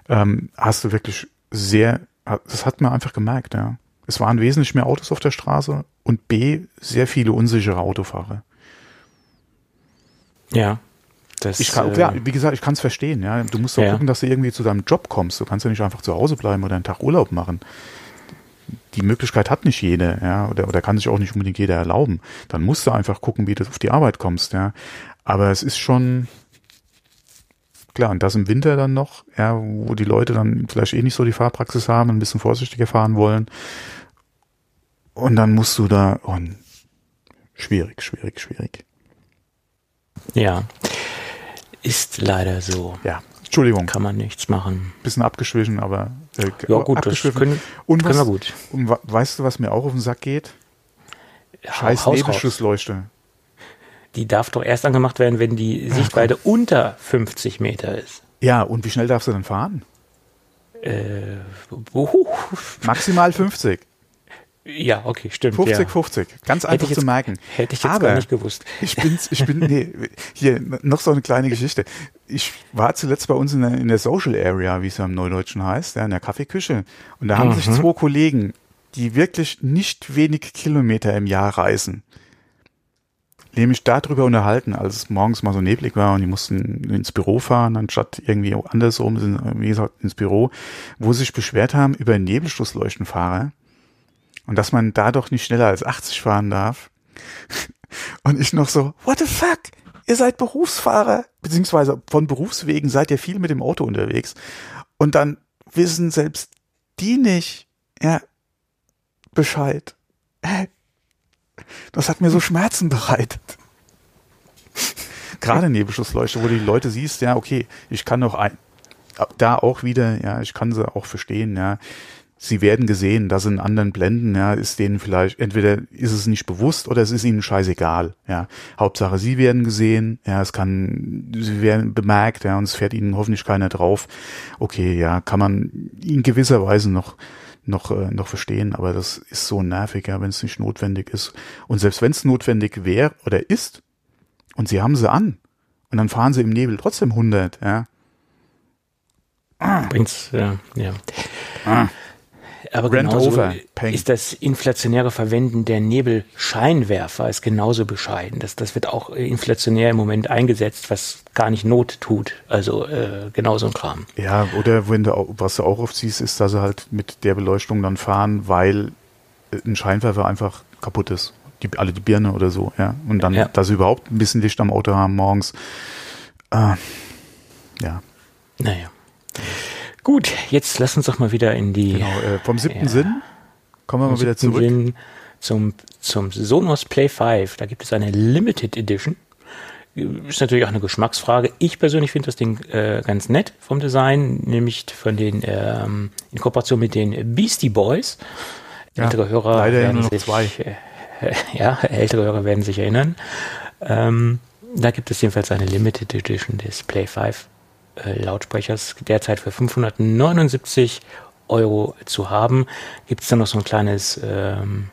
Speaker 2: Ähm, hast du wirklich sehr, das hat man einfach gemerkt, ja. Es waren wesentlich mehr Autos auf der Straße und B, sehr viele unsichere Autofahrer.
Speaker 3: Ja,
Speaker 2: das, ich kann, äh, ja, wie gesagt, ich kann es verstehen. Ja, du musst doch ja. gucken, dass du irgendwie zu deinem Job kommst. Du kannst ja nicht einfach zu Hause bleiben oder einen Tag Urlaub machen. Die Möglichkeit hat nicht jeder, ja, oder, oder kann sich auch nicht unbedingt jeder erlauben. Dann musst du einfach gucken, wie du auf die Arbeit kommst, ja. Aber es ist schon klar und das im Winter dann noch, ja, wo die Leute dann vielleicht eh nicht so die Fahrpraxis haben, ein bisschen vorsichtiger fahren wollen. Und dann musst du da, oh, schwierig, schwierig, schwierig.
Speaker 3: Ja. Ist leider so.
Speaker 2: Ja, Entschuldigung.
Speaker 3: Kann man nichts machen.
Speaker 2: Bisschen abgeschwichen, aber.
Speaker 3: Äh, ja, gut, das können,
Speaker 2: und was, können wir gut. Und weißt du, was mir auch auf den Sack geht? Scheiß Nebelschussleuchte.
Speaker 3: Die darf doch erst angemacht werden, wenn die Sichtweite ja, unter 50 Meter ist.
Speaker 2: Ja, und wie schnell darfst du dann fahren?
Speaker 3: Äh, uh,
Speaker 2: Maximal 50.
Speaker 3: Ja, okay, stimmt.
Speaker 2: 50, ja. 50. Ganz einfach jetzt, zu merken.
Speaker 3: Hätte ich jetzt Aber gar nicht gewusst.
Speaker 2: Ich bin, ich bin, nee, hier, noch so eine kleine Geschichte. Ich war zuletzt bei uns in der, in der Social Area, wie es ja im Neudeutschen heißt, ja, in der Kaffeeküche. Und da haben mhm. sich zwei Kollegen, die wirklich nicht wenig Kilometer im Jahr reisen, nämlich darüber unterhalten, als es morgens mal so neblig war und die mussten ins Büro fahren, anstatt irgendwie andersrum, wie gesagt, ins Büro, wo sie sich beschwert haben über Nebelschlussleuchtenfahrer und dass man da doch nicht schneller als 80 fahren darf. Und ich noch so, what the fuck? Ihr seid Berufsfahrer, beziehungsweise von Berufswegen seid ihr viel mit dem Auto unterwegs. Und dann wissen selbst die nicht, ja, Bescheid. Das hat mir so Schmerzen bereitet. Gerade Nebelschussleuchte, wo du die Leute siehst, ja, okay, ich kann noch ein, da auch wieder, ja, ich kann sie auch verstehen, ja sie werden gesehen, das in anderen Blenden, ja, ist denen vielleicht, entweder ist es nicht bewusst oder es ist ihnen scheißegal, ja. Hauptsache, sie werden gesehen, ja, es kann, sie werden bemerkt, ja, und es fährt ihnen hoffentlich keiner drauf. Okay, ja, kann man in gewisser Weise noch, noch, äh, noch verstehen, aber das ist so nervig, ja, wenn es nicht notwendig ist. Und selbst wenn es notwendig wäre oder ist, und sie haben sie an, und dann fahren sie im Nebel trotzdem 100, ja.
Speaker 3: Bringt's, ja, ja. Ah. Aber Rent genauso over, ist das inflationäre Verwenden der Nebelscheinwerfer ist genauso bescheiden. Das, das wird auch inflationär im Moment eingesetzt, was gar nicht Not tut. Also äh, genauso ein Kram.
Speaker 2: Ja, oder wenn du, was du auch oft siehst, ist, dass sie halt mit der Beleuchtung dann fahren, weil ein Scheinwerfer einfach kaputt ist. die, alle die Birne oder so, ja. Und dann, ja. dass sie überhaupt ein bisschen Licht am Auto haben morgens. Äh, ja.
Speaker 3: Naja. Gut, jetzt lass uns doch mal wieder in die. Genau,
Speaker 2: äh, vom siebten ja, Sinn kommen wir mal wieder zurück. Sinn
Speaker 3: zum, zum Sonos Play 5. Da gibt es eine Limited Edition. Ist natürlich auch eine Geschmacksfrage. Ich persönlich finde das Ding äh, ganz nett vom Design, nämlich von den ähm, in Kooperation mit den Beastie Boys. Ja, ältere Hörer leider werden nur noch sich, zwei. Äh, ja, ältere Hörer werden sich erinnern. Ähm, da gibt es jedenfalls eine Limited Edition des Play 5 Lautsprechers, derzeit für 579 Euro zu haben. Gibt es dann noch so ein kleines ähm,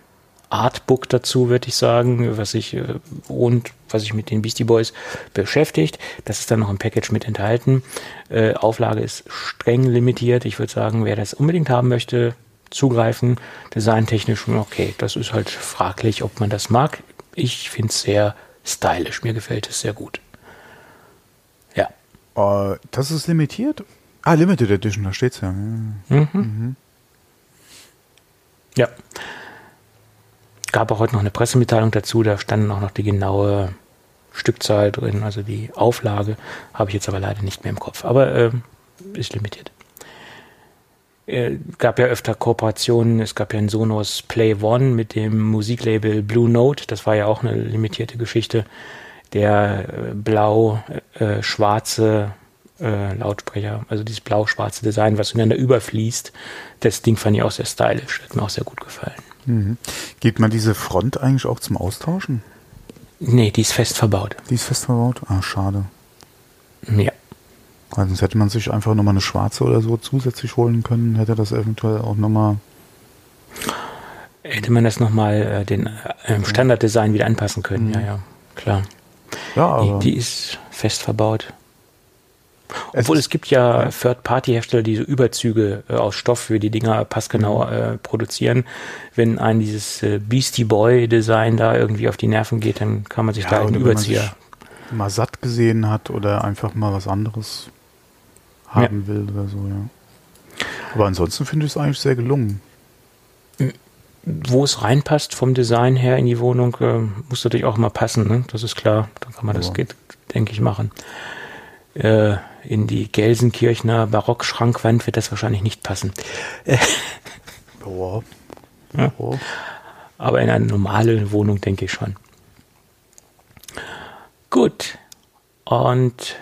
Speaker 3: Artbook dazu, würde ich sagen, was sich äh, und was sich mit den Beastie Boys beschäftigt. Das ist dann noch im Package mit enthalten. Äh, Auflage ist streng limitiert. Ich würde sagen, wer das unbedingt haben möchte, zugreifen. Designtechnisch, okay, das ist halt fraglich, ob man das mag. Ich finde es sehr stylisch. Mir gefällt es sehr gut.
Speaker 2: Uh, das ist limitiert? Ah, Limited Edition, da steht's ja. Mhm. Mhm.
Speaker 3: Ja gab auch heute noch eine Pressemitteilung dazu, da standen auch noch die genaue Stückzahl drin, also die Auflage, habe ich jetzt aber leider nicht mehr im Kopf, aber äh, ist limitiert. Äh, gab ja öfter Kooperationen, es gab ja in Sonos Play One mit dem Musiklabel Blue Note, das war ja auch eine limitierte Geschichte, der äh, blau-schwarze äh, äh, Lautsprecher, also dieses blau-schwarze Design, was ineinander überfließt, das Ding fand ich auch sehr stylisch, hat mir auch sehr gut gefallen.
Speaker 2: Mhm. Gibt man diese Front eigentlich auch zum Austauschen?
Speaker 3: Nee, die ist fest verbaut.
Speaker 2: Die ist fest verbaut? Ah, schade.
Speaker 3: Ja.
Speaker 2: Also sonst hätte man sich einfach nochmal eine schwarze oder so zusätzlich holen können, hätte das eventuell auch nochmal.
Speaker 3: Hätte man das nochmal äh, den äh, Standarddesign wieder anpassen können, mhm. ja, ja, klar. Ja, aber die, die ist fest verbaut. Obwohl es, es gibt ja Third-Party-Hersteller, die so Überzüge äh, aus Stoff für die Dinger passgenau mhm. äh, produzieren. Wenn ein dieses äh, Beastie Boy-Design da irgendwie auf die Nerven geht, dann kann man sich ja, da einen Überzieher.
Speaker 2: mal satt gesehen hat oder einfach mal was anderes haben ja. will oder so, ja. Aber ansonsten finde ich es eigentlich sehr gelungen.
Speaker 3: Wo es reinpasst vom Design her in die Wohnung, äh, muss natürlich auch mal passen, ne? Das ist klar. Dann kann man ja. das, denke ich, machen. Äh, in die Gelsenkirchner Barockschrankwand wird das wahrscheinlich nicht passen.
Speaker 2: Boah.
Speaker 3: Ja. Aber in eine normale Wohnung denke ich schon. Gut. Und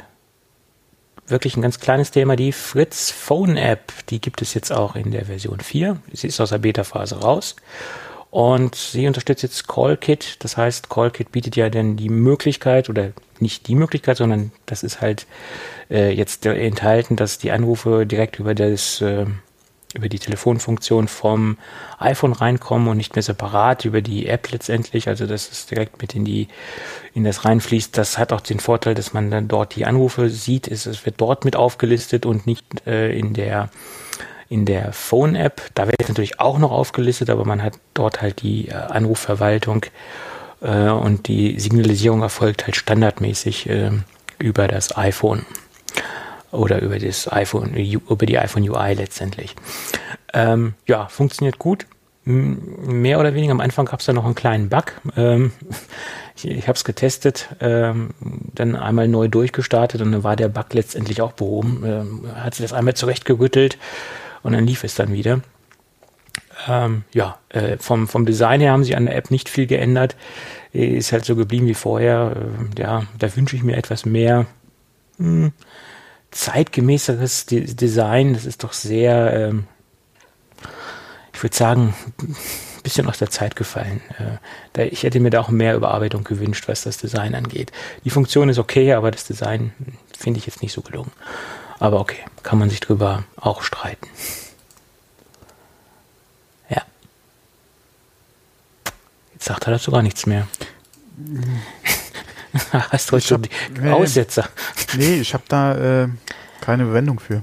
Speaker 3: wirklich ein ganz kleines Thema, die Fritz Phone App, die gibt es jetzt auch in der Version 4. Sie ist aus der Beta-Phase raus. Und sie unterstützt jetzt CallKit. Das heißt, CallKit bietet ja dann die Möglichkeit oder nicht die Möglichkeit, sondern das ist halt äh, jetzt enthalten, dass die Anrufe direkt über das äh, über die Telefonfunktion vom iPhone reinkommen und nicht mehr separat über die App letztendlich, also dass es direkt mit in die in das reinfließt. Das hat auch den Vorteil, dass man dann dort die Anrufe sieht. Es, es wird dort mit aufgelistet und nicht äh, in der in der Phone-App. Da wird natürlich auch noch aufgelistet, aber man hat dort halt die äh, Anrufverwaltung äh, und die Signalisierung erfolgt halt standardmäßig äh, über das iPhone oder über das iPhone, über die iPhone UI letztendlich. Ähm, ja, funktioniert gut. Mehr oder weniger am Anfang gab es da noch einen kleinen Bug. Ähm, ich ich habe es getestet, ähm, dann einmal neu durchgestartet und dann war der Bug letztendlich auch behoben. Ähm, hat sich das einmal zurechtgerüttelt und dann lief es dann wieder. Ähm, ja, äh, vom, vom Design her haben sie an der App nicht viel geändert. Ist halt so geblieben wie vorher. Äh, ja, da wünsche ich mir etwas mehr hm, zeitgemäßeres De Design. Das ist doch sehr, ähm, ich würde sagen, ein bisschen aus der Zeit gefallen. Äh, da, ich hätte mir da auch mehr Überarbeitung gewünscht, was das Design angeht. Die Funktion ist okay, aber das Design finde ich jetzt nicht so gelungen. Aber okay, kann man sich drüber auch streiten. Jetzt sagt er dazu gar nichts mehr. Hast du heute schon die Aussetzer?
Speaker 2: Nee, ich habe da äh, keine Wendung für.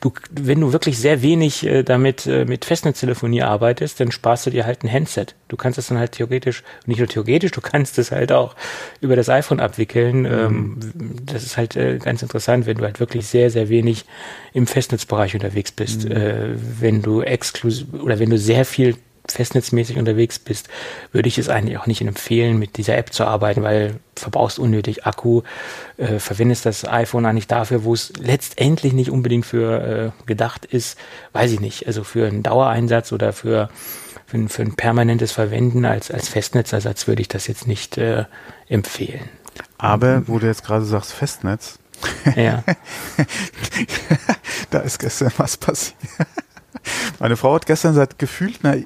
Speaker 3: du, wenn du wirklich sehr wenig äh, damit äh, mit Festnetztelefonie arbeitest, dann sparst du dir halt ein Handset. Du kannst es dann halt theoretisch, nicht nur theoretisch, du kannst es halt auch über das iPhone abwickeln. Mhm. Ähm, das ist halt äh, ganz interessant, wenn du halt wirklich sehr, sehr wenig im Festnetzbereich unterwegs bist. Mhm. Äh, wenn du exklusiv oder wenn du sehr viel festnetzmäßig unterwegs bist, würde ich es eigentlich auch nicht empfehlen, mit dieser App zu arbeiten, weil verbrauchst unnötig Akku, äh, verwendest das iPhone eigentlich dafür, wo es letztendlich nicht unbedingt für äh, gedacht ist, weiß ich nicht, also für einen Dauereinsatz oder für, für, ein, für ein permanentes Verwenden als, als Festnetzersatz würde ich das jetzt nicht äh, empfehlen.
Speaker 2: Aber wo du jetzt gerade sagst Festnetz,
Speaker 3: ja.
Speaker 2: da ist gestern was passiert. Meine Frau hat gestern seit gefühlt einer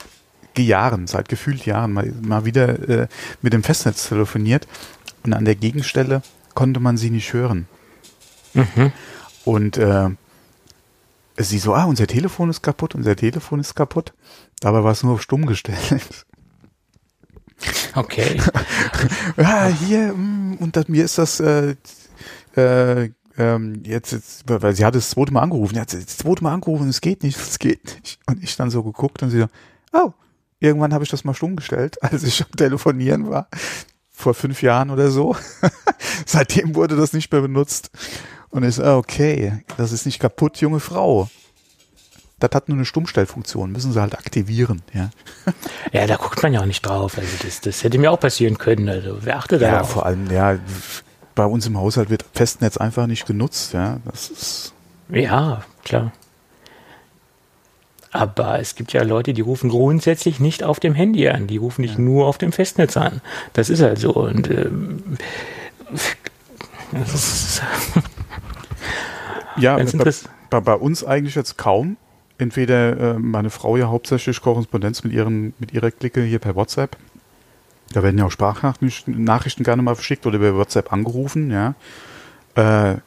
Speaker 2: Jahren, seit gefühlt Jahren mal, mal wieder äh, mit dem Festnetz telefoniert und an der Gegenstelle konnte man sie nicht hören. Mhm. Und äh, sie so, ah, unser Telefon ist kaputt, unser Telefon ist kaputt. Dabei war es nur auf stumm gestellt.
Speaker 3: Okay.
Speaker 2: ja, hier, mm, und mir ist das äh, äh, ähm, jetzt, jetzt, weil sie hat das zweite Mal angerufen, hat das zweite Mal angerufen, es geht nicht, es geht nicht. Und ich dann so geguckt und sie so, oh, Irgendwann habe ich das mal stumm gestellt, als ich am Telefonieren war. Vor fünf Jahren oder so. Seitdem wurde das nicht mehr benutzt. Und ich so, okay, das ist nicht kaputt, junge Frau. Das hat nur eine Stummstellfunktion, müssen sie halt aktivieren, ja.
Speaker 3: Ja, da guckt man ja auch nicht drauf. Also das, das hätte mir auch passieren können. Also wer achtet da
Speaker 2: Ja, drauf? vor allem, ja, bei uns im Haushalt wird Festnetz einfach nicht genutzt, ja. Das ist.
Speaker 3: Ja, klar. Aber es gibt ja Leute, die rufen grundsätzlich nicht auf dem Handy an. Die rufen nicht ja. nur auf dem Festnetz an. Das ist halt so. Und ähm,
Speaker 2: das ist ja, bei, bei, bei, uns eigentlich jetzt kaum. Entweder äh, meine Frau ja hauptsächlich Korrespondenz mit ihren mit ihrer Clique hier per WhatsApp. Da werden ja auch Sprachnachrichten Nachrichten gerne mal verschickt oder über WhatsApp angerufen, ja. Äh,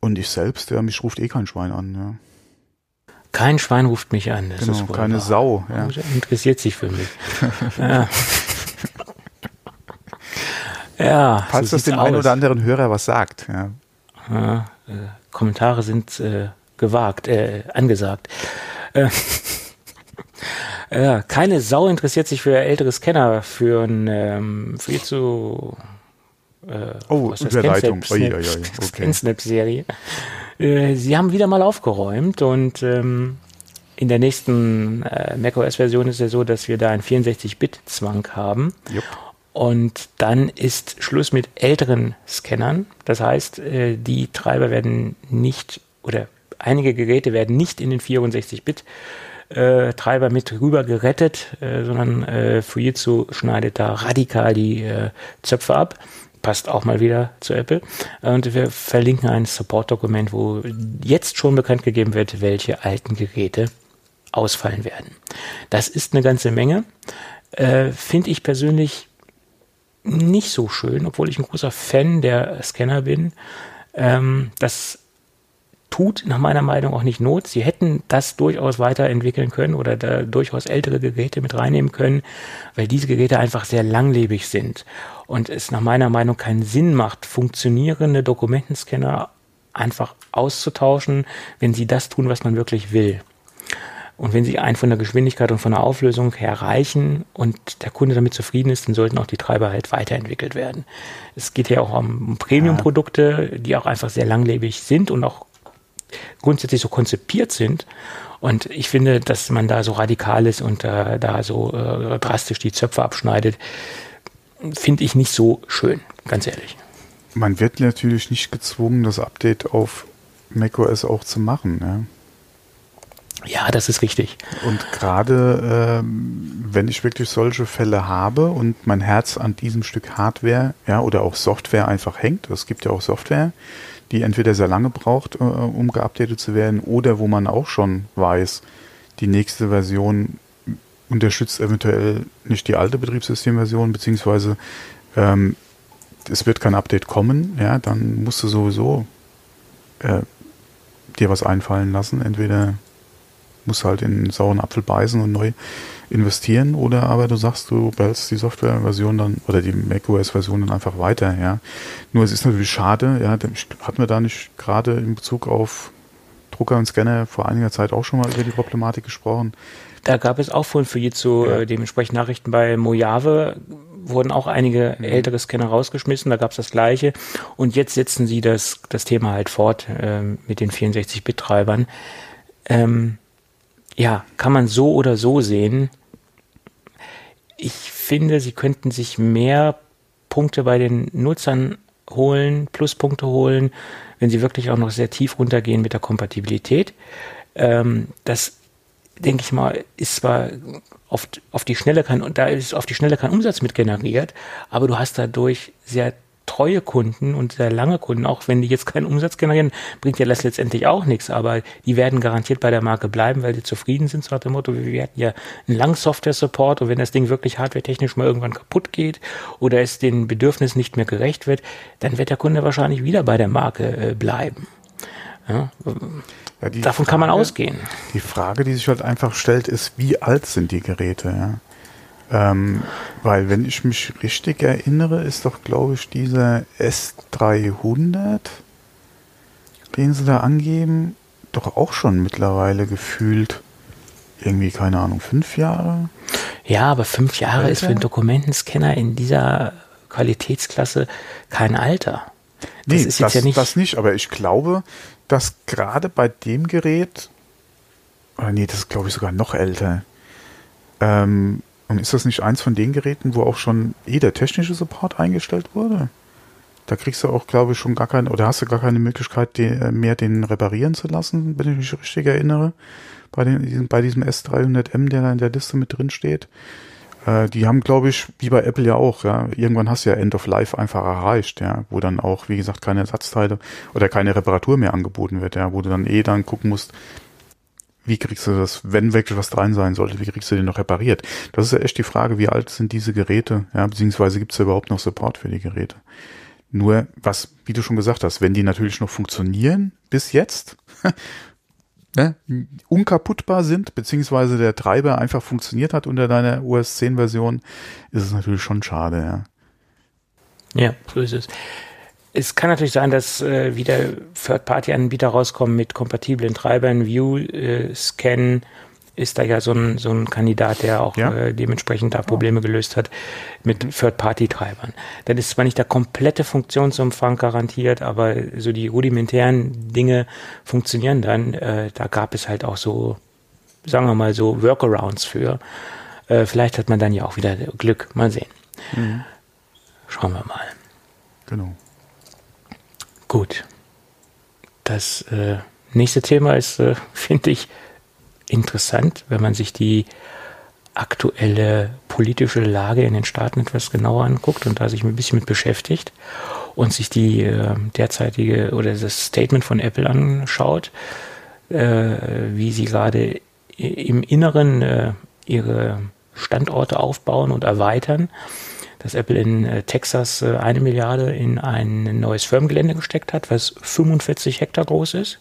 Speaker 2: und ich selbst, ja, mich ruft eh kein Schwein an, ja.
Speaker 3: Kein Schwein ruft mich an.
Speaker 2: Das genau, keine wahr. Sau. Ja.
Speaker 3: Interessiert sich für mich. ja. ja.
Speaker 2: Falls so das dem einen oder anderen Hörer was sagt. Ja.
Speaker 3: ja äh, Kommentare sind äh, gewagt, äh, angesagt. Äh, ja, keine Sau interessiert sich für ältere Scanner, für ein ähm, viel zu
Speaker 2: äh, oh, Überleitung.
Speaker 3: Scan-Snap-Serie. Okay. Äh, sie haben wieder mal aufgeräumt und ähm, in der nächsten äh, macOS-Version ist es ja so, dass wir da einen 64-Bit-Zwang haben. Jupp. Und dann ist Schluss mit älteren Scannern. Das heißt, äh, die Treiber werden nicht oder einige Geräte werden nicht in den 64-Bit äh, Treiber mit rüber gerettet, äh, sondern äh, Fujitsu schneidet da radikal die äh, Zöpfe ab passt auch mal wieder zu Apple. Und wir verlinken ein Support-Dokument, wo jetzt schon bekannt gegeben wird, welche alten Geräte ausfallen werden. Das ist eine ganze Menge. Äh, Finde ich persönlich nicht so schön, obwohl ich ein großer Fan der Scanner bin. Ähm, das tut nach meiner Meinung auch nicht Not. Sie hätten das durchaus weiterentwickeln können oder da durchaus ältere Geräte mit reinnehmen können, weil diese Geräte einfach sehr langlebig sind und es nach meiner Meinung keinen Sinn macht, funktionierende Dokumentenscanner einfach auszutauschen, wenn sie das tun, was man wirklich will. Und wenn sie einen von der Geschwindigkeit und von der Auflösung her reichen und der Kunde damit zufrieden ist, dann sollten auch die Treiber halt weiterentwickelt werden. Es geht ja auch um Premium-Produkte, die auch einfach sehr langlebig sind und auch grundsätzlich so konzipiert sind. Und ich finde, dass man da so radikal ist und äh, da so äh, drastisch die Zöpfe abschneidet, finde ich nicht so schön, ganz ehrlich.
Speaker 2: Man wird natürlich nicht gezwungen, das Update auf macOS auch zu machen. Ne?
Speaker 3: Ja, das ist richtig.
Speaker 2: Und gerade ähm, wenn ich wirklich solche Fälle habe und mein Herz an diesem Stück Hardware ja, oder auch Software einfach hängt, es gibt ja auch Software, die entweder sehr lange braucht, äh, um geupdatet zu werden, oder wo man auch schon weiß, die nächste Version unterstützt eventuell nicht die alte Betriebssystemversion, beziehungsweise ähm, es wird kein Update kommen, ja, dann musst du sowieso äh, dir was einfallen lassen. Entweder musst du halt in einen sauren Apfel beißen und neu investieren, oder aber du sagst, du behältst die Softwareversion dann oder die macOS-Version dann einfach weiter, ja. Nur es ist natürlich schade, ja, hat man da nicht gerade in Bezug auf Drucker und Scanner vor einiger Zeit auch schon mal über die Problematik gesprochen.
Speaker 3: Da gab es auch von Fujitsu ja. äh, dementsprechend Nachrichten bei Mojave, wurden auch einige mhm. ältere Scanner rausgeschmissen, da gab es das gleiche. Und jetzt setzen sie das, das Thema halt fort äh, mit den 64-Bit-Treibern. Ähm, ja, kann man so oder so sehen. Ich finde, sie könnten sich mehr Punkte bei den Nutzern holen, Pluspunkte holen, wenn sie wirklich auch noch sehr tief runtergehen mit der Kompatibilität. Ähm, das denke ich mal, ist zwar auf, auf die Schnelle kein, da ist auf die Schnelle kein Umsatz mit generiert, aber du hast dadurch sehr treue Kunden und sehr lange Kunden, auch wenn die jetzt keinen Umsatz generieren, bringt ja das letztendlich auch nichts, aber die werden garantiert bei der Marke bleiben, weil die zufrieden sind, so nach dem Motto, wir hatten ja einen langen Software-Support und wenn das Ding wirklich hardware-technisch mal irgendwann kaputt geht oder es den Bedürfnissen nicht mehr gerecht wird, dann wird der Kunde wahrscheinlich wieder bei der Marke äh, bleiben. Ja, ja, Davon Frage, kann man ausgehen.
Speaker 2: Die Frage, die sich halt einfach stellt, ist, wie alt sind die Geräte? Ja? Ähm, weil, wenn ich mich richtig erinnere, ist doch, glaube ich, dieser S300, den sie da angeben, doch auch schon mittlerweile gefühlt irgendwie, keine Ahnung, fünf Jahre?
Speaker 3: Ja, aber fünf Jahre Alter? ist für einen Dokumentenscanner in dieser Qualitätsklasse kein Alter.
Speaker 2: Das nee, ist jetzt das, ja nicht. Das nicht, aber ich glaube, dass gerade bei dem Gerät, oder nee, das ist glaube ich sogar noch älter, ähm, und ist das nicht eins von den Geräten, wo auch schon eh der technische Support eingestellt wurde? Da kriegst du auch, glaube ich, schon gar keine, oder hast du gar keine Möglichkeit, den, äh, mehr den reparieren zu lassen, wenn ich mich richtig erinnere, bei, den, bei diesem S300M, der da in der Liste mit drin steht. Äh, die haben, glaube ich, wie bei Apple ja auch, ja, irgendwann hast du ja End of Life einfach erreicht, ja, wo dann auch, wie gesagt, keine Ersatzteile oder keine Reparatur mehr angeboten wird, ja, wo du dann eh dann gucken musst, wie kriegst du das, wenn wirklich was dran sein sollte, wie kriegst du den noch repariert? Das ist ja echt die Frage, wie alt sind diese Geräte, ja, beziehungsweise gibt es überhaupt noch Support für die Geräte? Nur, was, wie du schon gesagt hast, wenn die natürlich noch funktionieren, bis jetzt, ne, unkaputtbar sind, beziehungsweise der Treiber einfach funktioniert hat unter deiner OS 10 Version, ist es natürlich schon schade, ja.
Speaker 3: Ja, so ist es. Es kann natürlich sein, dass äh, wieder Third-Party-Anbieter rauskommen mit kompatiblen Treibern. View, äh, Scan ist da ja so ein, so ein Kandidat, der auch ja. äh, dementsprechend da Probleme gelöst hat mit Third-Party-Treibern. Dann ist zwar nicht der komplette Funktionsumfang garantiert, aber so die rudimentären Dinge funktionieren dann. Äh, da gab es halt auch so, sagen wir mal so, Workarounds für. Äh, vielleicht hat man dann ja auch wieder Glück. Mal sehen. Mhm. Schauen wir mal.
Speaker 2: Genau.
Speaker 3: Gut. Das äh, nächste Thema ist, äh, finde ich, interessant, wenn man sich die aktuelle politische Lage in den Staaten etwas genauer anguckt und da sich ein bisschen mit beschäftigt und sich die äh, derzeitige oder das Statement von Apple anschaut, äh, wie sie gerade im Inneren äh, ihre Standorte aufbauen und erweitern dass Apple in äh, Texas äh, eine Milliarde in ein neues Firmengelände gesteckt hat, was 45 Hektar groß ist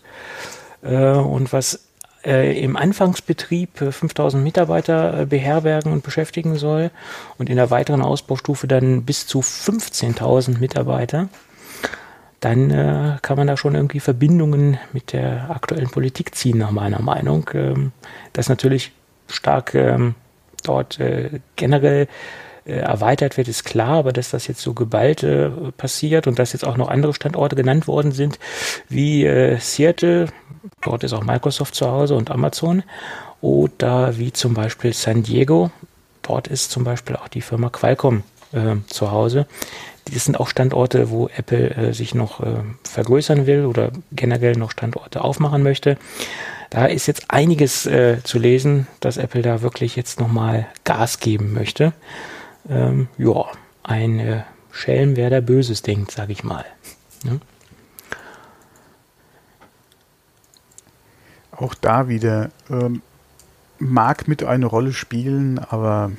Speaker 3: äh, und was im Anfangsbetrieb 5000 Mitarbeiter beherbergen und beschäftigen soll und in der weiteren Ausbaustufe dann bis zu 15.000 Mitarbeiter, dann kann man da schon irgendwie Verbindungen mit der aktuellen Politik ziehen, nach meiner Meinung. Ähm, das natürlich stark ähm, dort generell äh, erweitert wird, ist klar, aber dass das jetzt so geballt äh, passiert und dass jetzt auch noch andere Standorte genannt worden sind, wie äh, Seattle, dort ist auch Microsoft zu Hause und Amazon, oder wie zum Beispiel San Diego, dort ist zum Beispiel auch die Firma Qualcomm äh, zu Hause. Das sind auch Standorte, wo Apple äh, sich noch äh, vergrößern will oder generell noch Standorte aufmachen möchte. Da ist jetzt einiges äh, zu lesen, dass Apple da wirklich jetzt nochmal Gas geben möchte ähm, ja, ein äh, Schelm, wer da Böses denkt, sage ich mal. Ne?
Speaker 2: Auch da wieder ähm, mag mit eine Rolle spielen, aber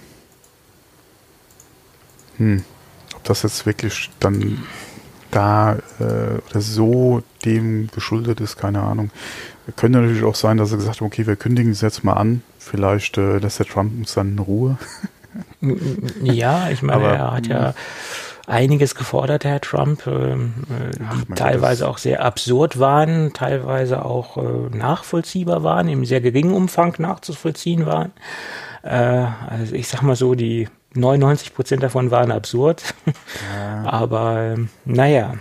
Speaker 2: hm, ob das jetzt wirklich dann da äh, oder so dem geschuldet ist, keine Ahnung. Könnte natürlich auch sein, dass er gesagt hat, okay, wir kündigen es jetzt mal an. Vielleicht äh, lässt der Trump uns dann in Ruhe.
Speaker 3: Ja, ich meine, Aber, er hat ja einiges gefordert, Herr Trump, äh, die teilweise Gott. auch sehr absurd waren, teilweise auch äh, nachvollziehbar waren, im sehr geringen Umfang nachzuvollziehen waren. Äh, also ich sag mal so, die 99 Prozent davon waren absurd. Ja. Aber ähm, naja,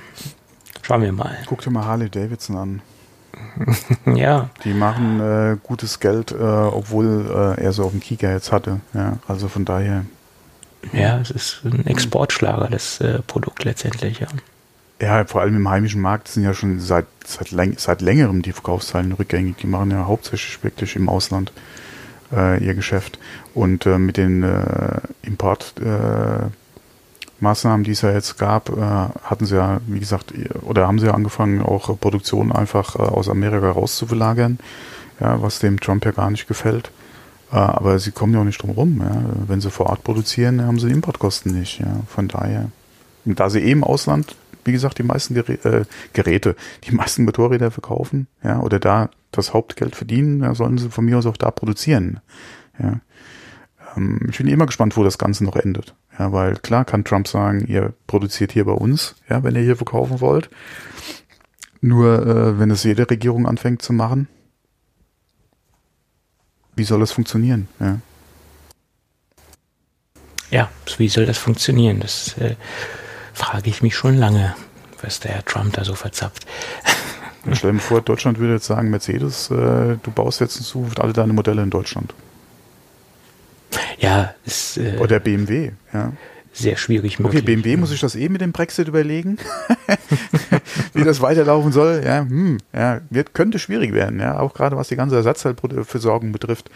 Speaker 3: schauen wir mal.
Speaker 2: Guck dir mal Harley Davidson an.
Speaker 3: ja.
Speaker 2: Die machen äh, gutes Geld, äh, obwohl äh, er so auf dem Kieker jetzt hatte. Ja, also von daher.
Speaker 3: Ja, es ist ein Exportschlager, das äh, Produkt letztendlich, ja.
Speaker 2: Ja, vor allem im heimischen Markt sind ja schon seit, seit, seit längerem die Verkaufszahlen rückgängig. Die machen ja hauptsächlich wirklich im Ausland äh, ihr Geschäft. Und äh, mit den äh, Importmaßnahmen, die es ja jetzt gab, äh, hatten sie ja, wie gesagt, oder haben sie ja angefangen, auch Produktion einfach äh, aus Amerika rauszuverlagern, ja, was dem Trump ja gar nicht gefällt. Äh, aber sie kommen ja auch nicht drum rum. Ja. Wenn sie vor Ort produzieren, haben sie Importkosten nicht. Ja. Von daher, und da sie eh im Ausland wie gesagt, die meisten Gerä äh, Geräte, die meisten Motorräder verkaufen, ja, oder da das Hauptgeld verdienen, ja, sollen sie von mir aus auch da produzieren. Ja. Ähm, ich bin immer gespannt, wo das Ganze noch endet. Ja, weil klar kann Trump sagen, ihr produziert hier bei uns, ja, wenn ihr hier verkaufen wollt. Nur äh, wenn es jede Regierung anfängt zu machen, wie soll das funktionieren? Ja,
Speaker 3: ja wie soll das funktionieren? Das äh, frage ich mich schon lange, was der Herr Trump da so verzapft.
Speaker 2: Stell dir vor, Deutschland würde jetzt sagen, Mercedes, äh, du baust jetzt in Zukunft alle deine Modelle in Deutschland.
Speaker 3: Ja, ist.
Speaker 2: Äh, Oder BMW, ja.
Speaker 3: Sehr schwierig möglich.
Speaker 2: Okay, BMW muss ich das eh mit dem Brexit überlegen, wie das weiterlaufen soll. Ja, hm, ja, wird, könnte schwierig werden, ja, auch gerade was die ganze Ersatzteilversorgung betrifft.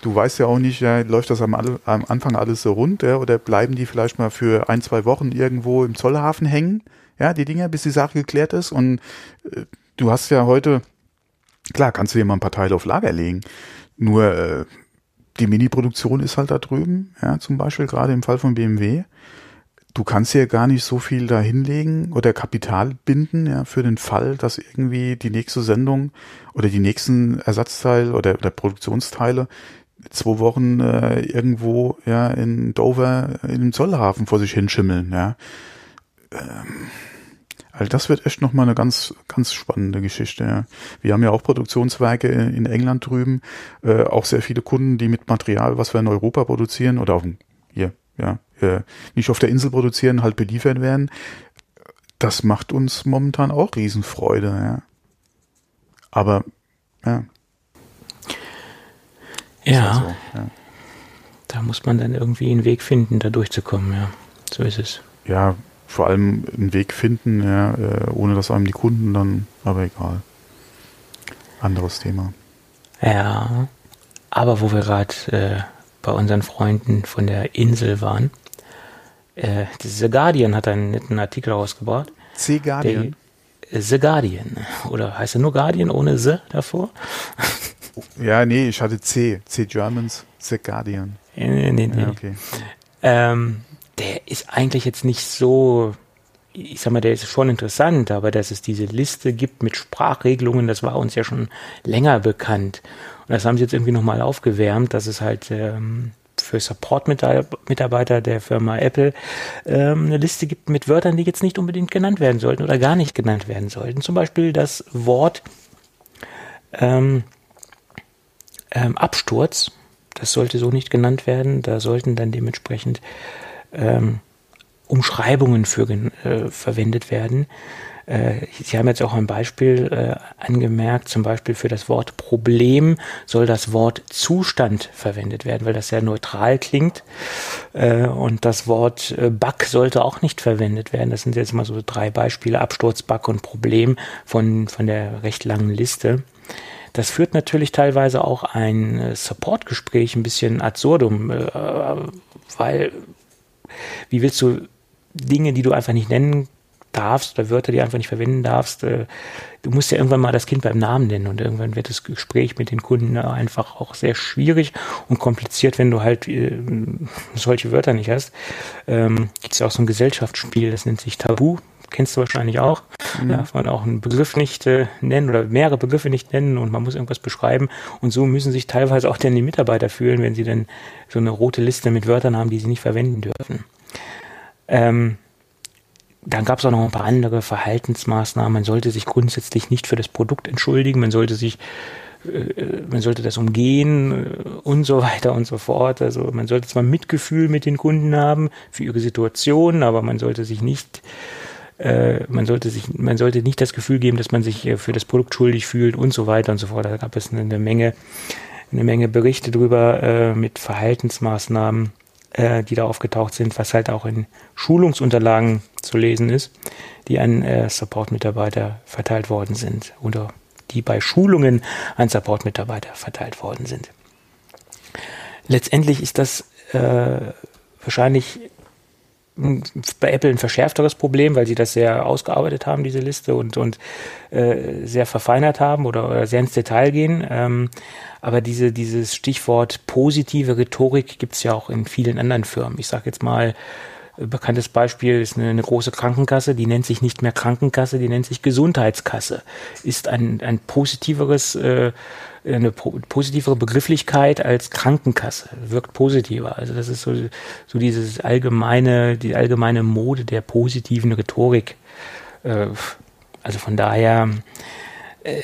Speaker 2: Du weißt ja auch nicht, ja, läuft das am, am Anfang alles so rund, ja, oder bleiben die vielleicht mal für ein, zwei Wochen irgendwo im Zollhafen hängen, ja, die Dinger, bis die Sache geklärt ist. Und äh, du hast ja heute, klar, kannst du dir mal ein paar Teile auf Lager legen. Nur äh, die Mini-Produktion ist halt da drüben, ja, zum Beispiel gerade im Fall von BMW. Du kannst ja gar nicht so viel da hinlegen oder Kapital binden, ja, für den Fall, dass irgendwie die nächste Sendung oder die nächsten Ersatzteile oder, oder Produktionsteile zwei Wochen äh, irgendwo ja in Dover in dem Zollhafen vor sich hinschimmeln, ja. Ähm, also das wird echt nochmal eine ganz, ganz spannende Geschichte. Ja. Wir haben ja auch Produktionswerke in England drüben, äh, auch sehr viele Kunden, die mit Material, was wir in Europa produzieren oder auf hier, ja, äh, nicht auf der Insel produzieren, halt beliefert werden. Das macht uns momentan auch Riesenfreude, ja. Aber, ja,
Speaker 3: ja. Halt so, ja. Da muss man dann irgendwie einen Weg finden, da durchzukommen, ja. So ist es.
Speaker 2: Ja, vor allem einen Weg finden, ja, äh, ohne dass einem die Kunden dann, aber egal. Anderes Thema.
Speaker 3: Ja, aber wo wir gerade äh, bei unseren Freunden von der Insel waren, äh, The Guardian hat einen netten Artikel rausgebracht.
Speaker 2: The Guardian?
Speaker 3: Der, The Guardian. Oder heißt er nur Guardian ohne The davor?
Speaker 2: Ja, nee, ich hatte C. C Germans, The Guardian.
Speaker 3: Nee, nee, nee. Ja, okay. Ähm, der ist eigentlich jetzt nicht so, ich sag mal, der ist schon interessant, aber dass es diese Liste gibt mit Sprachregelungen, das war uns ja schon länger bekannt. Und das haben sie jetzt irgendwie nochmal aufgewärmt, dass es halt ähm, für Support-Mitarbeiter der Firma Apple ähm, eine Liste gibt mit Wörtern, die jetzt nicht unbedingt genannt werden sollten oder gar nicht genannt werden sollten. Zum Beispiel das Wort ähm, ähm, Absturz, das sollte so nicht genannt werden. Da sollten dann dementsprechend ähm, Umschreibungen für äh, verwendet werden. Äh, Sie haben jetzt auch ein Beispiel äh, angemerkt, zum Beispiel für das Wort Problem soll das Wort Zustand verwendet werden, weil das sehr neutral klingt. Äh, und das Wort äh, Bug sollte auch nicht verwendet werden. Das sind jetzt mal so drei Beispiele, Absturz, Bug und Problem von, von der recht langen Liste. Das führt natürlich teilweise auch ein äh, Supportgespräch ein bisschen absurdum, äh, weil wie willst du Dinge, die du einfach nicht nennen darfst oder Wörter, die du einfach nicht verwenden darfst, äh, du musst ja irgendwann mal das Kind beim Namen nennen und irgendwann wird das Gespräch mit den Kunden einfach auch sehr schwierig und kompliziert, wenn du halt solche Wörter nicht hast. Ähm, Gibt es ja auch so ein Gesellschaftsspiel, das nennt sich Tabu kennst du wahrscheinlich auch, mhm. ja, man auch einen Begriff nicht äh, nennen oder mehrere Begriffe nicht nennen und man muss irgendwas beschreiben und so müssen sich teilweise auch dann die Mitarbeiter fühlen, wenn sie dann so eine rote Liste mit Wörtern haben, die sie nicht verwenden dürfen. Ähm, dann gab es auch noch ein paar andere Verhaltensmaßnahmen. Man sollte sich grundsätzlich nicht für das Produkt entschuldigen, man sollte sich äh, man sollte das umgehen äh, und so weiter und so fort. Also man sollte zwar Mitgefühl mit den Kunden haben für ihre Situation, aber man sollte sich nicht äh, man sollte sich, man sollte nicht das Gefühl geben, dass man sich für das Produkt schuldig fühlt und so weiter und so fort. Da gab es eine Menge, eine Menge Berichte drüber äh, mit Verhaltensmaßnahmen, äh, die da aufgetaucht sind, was halt auch in Schulungsunterlagen zu lesen ist, die an äh, Support-Mitarbeiter verteilt worden sind oder die bei Schulungen an Support-Mitarbeiter verteilt worden sind. Letztendlich ist das äh, wahrscheinlich bei Apple ein verschärfteres Problem, weil sie das sehr ausgearbeitet haben, diese Liste, und, und äh, sehr verfeinert haben oder, oder, sehr ins Detail gehen. Ähm, aber diese, dieses Stichwort positive Rhetorik gibt es ja auch in vielen anderen Firmen. Ich sage jetzt mal, bekanntes Beispiel ist eine, eine, große Krankenkasse, die nennt sich nicht mehr Krankenkasse, die nennt sich Gesundheitskasse. Ist ein, ein positiveres, äh, eine positivere Begrifflichkeit als Krankenkasse, wirkt positiver. Also das ist so, so dieses allgemeine, die allgemeine Mode der positiven Rhetorik. Äh, also von daher äh,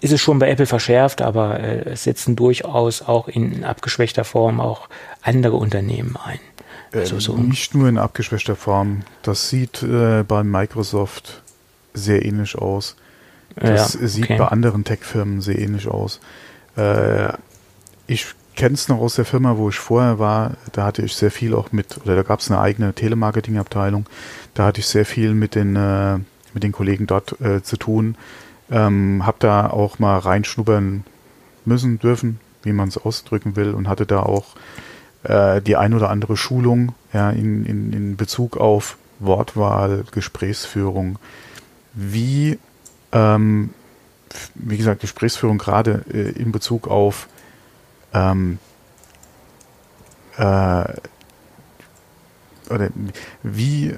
Speaker 3: ist es schon bei Apple verschärft, aber äh, es setzen durchaus auch in abgeschwächter Form auch andere Unternehmen ein.
Speaker 2: Also so. Nicht nur in abgeschwächter Form. Das sieht äh, bei Microsoft sehr ähnlich aus. Das ja, sieht bei anderen Tech-Firmen sehr ähnlich aus. Äh, ich kenne es noch aus der Firma, wo ich vorher war. Da hatte ich sehr viel auch mit, oder da gab es eine eigene Telemarketing-Abteilung. Da hatte ich sehr viel mit den, äh, mit den Kollegen dort äh, zu tun. Ähm, hab da auch mal reinschnuppern müssen, dürfen, wie man es ausdrücken will, und hatte da auch äh, die ein oder andere Schulung ja, in, in, in Bezug auf Wortwahl, Gesprächsführung, wie, ähm, wie gesagt, Gesprächsführung gerade äh, in Bezug auf ähm, äh, oder wie, äh,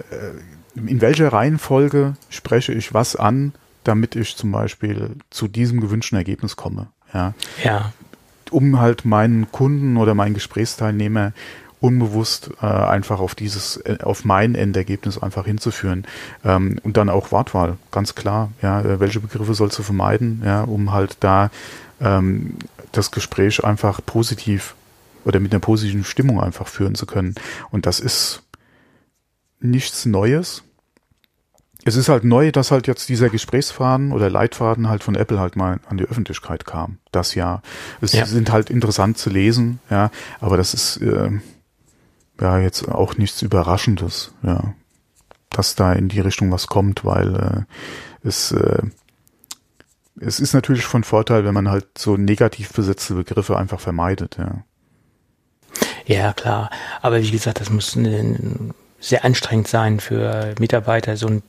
Speaker 2: in welcher Reihenfolge spreche ich was an, damit ich zum Beispiel zu diesem gewünschten Ergebnis komme. Ja.
Speaker 3: ja
Speaker 2: um halt meinen Kunden oder meinen Gesprächsteilnehmer unbewusst äh, einfach auf dieses, äh, auf mein Endergebnis einfach hinzuführen. Ähm, und dann auch Wortwahl, ganz klar. Ja, äh, welche Begriffe sollst du vermeiden, ja, um halt da ähm, das Gespräch einfach positiv oder mit einer positiven Stimmung einfach führen zu können. Und das ist nichts Neues es ist halt neu, dass halt jetzt dieser Gesprächsfaden oder Leitfaden halt von Apple halt mal an die Öffentlichkeit kam. Das ja. Es ja. sind halt interessant zu lesen, ja, aber das ist äh, ja jetzt auch nichts Überraschendes, ja, dass da in die Richtung was kommt, weil äh, es äh, es ist natürlich von Vorteil, wenn man halt so negativ besetzte Begriffe einfach vermeidet, ja.
Speaker 3: Ja, klar. Aber wie gesagt, das muss sehr anstrengend sein für Mitarbeiter, so ein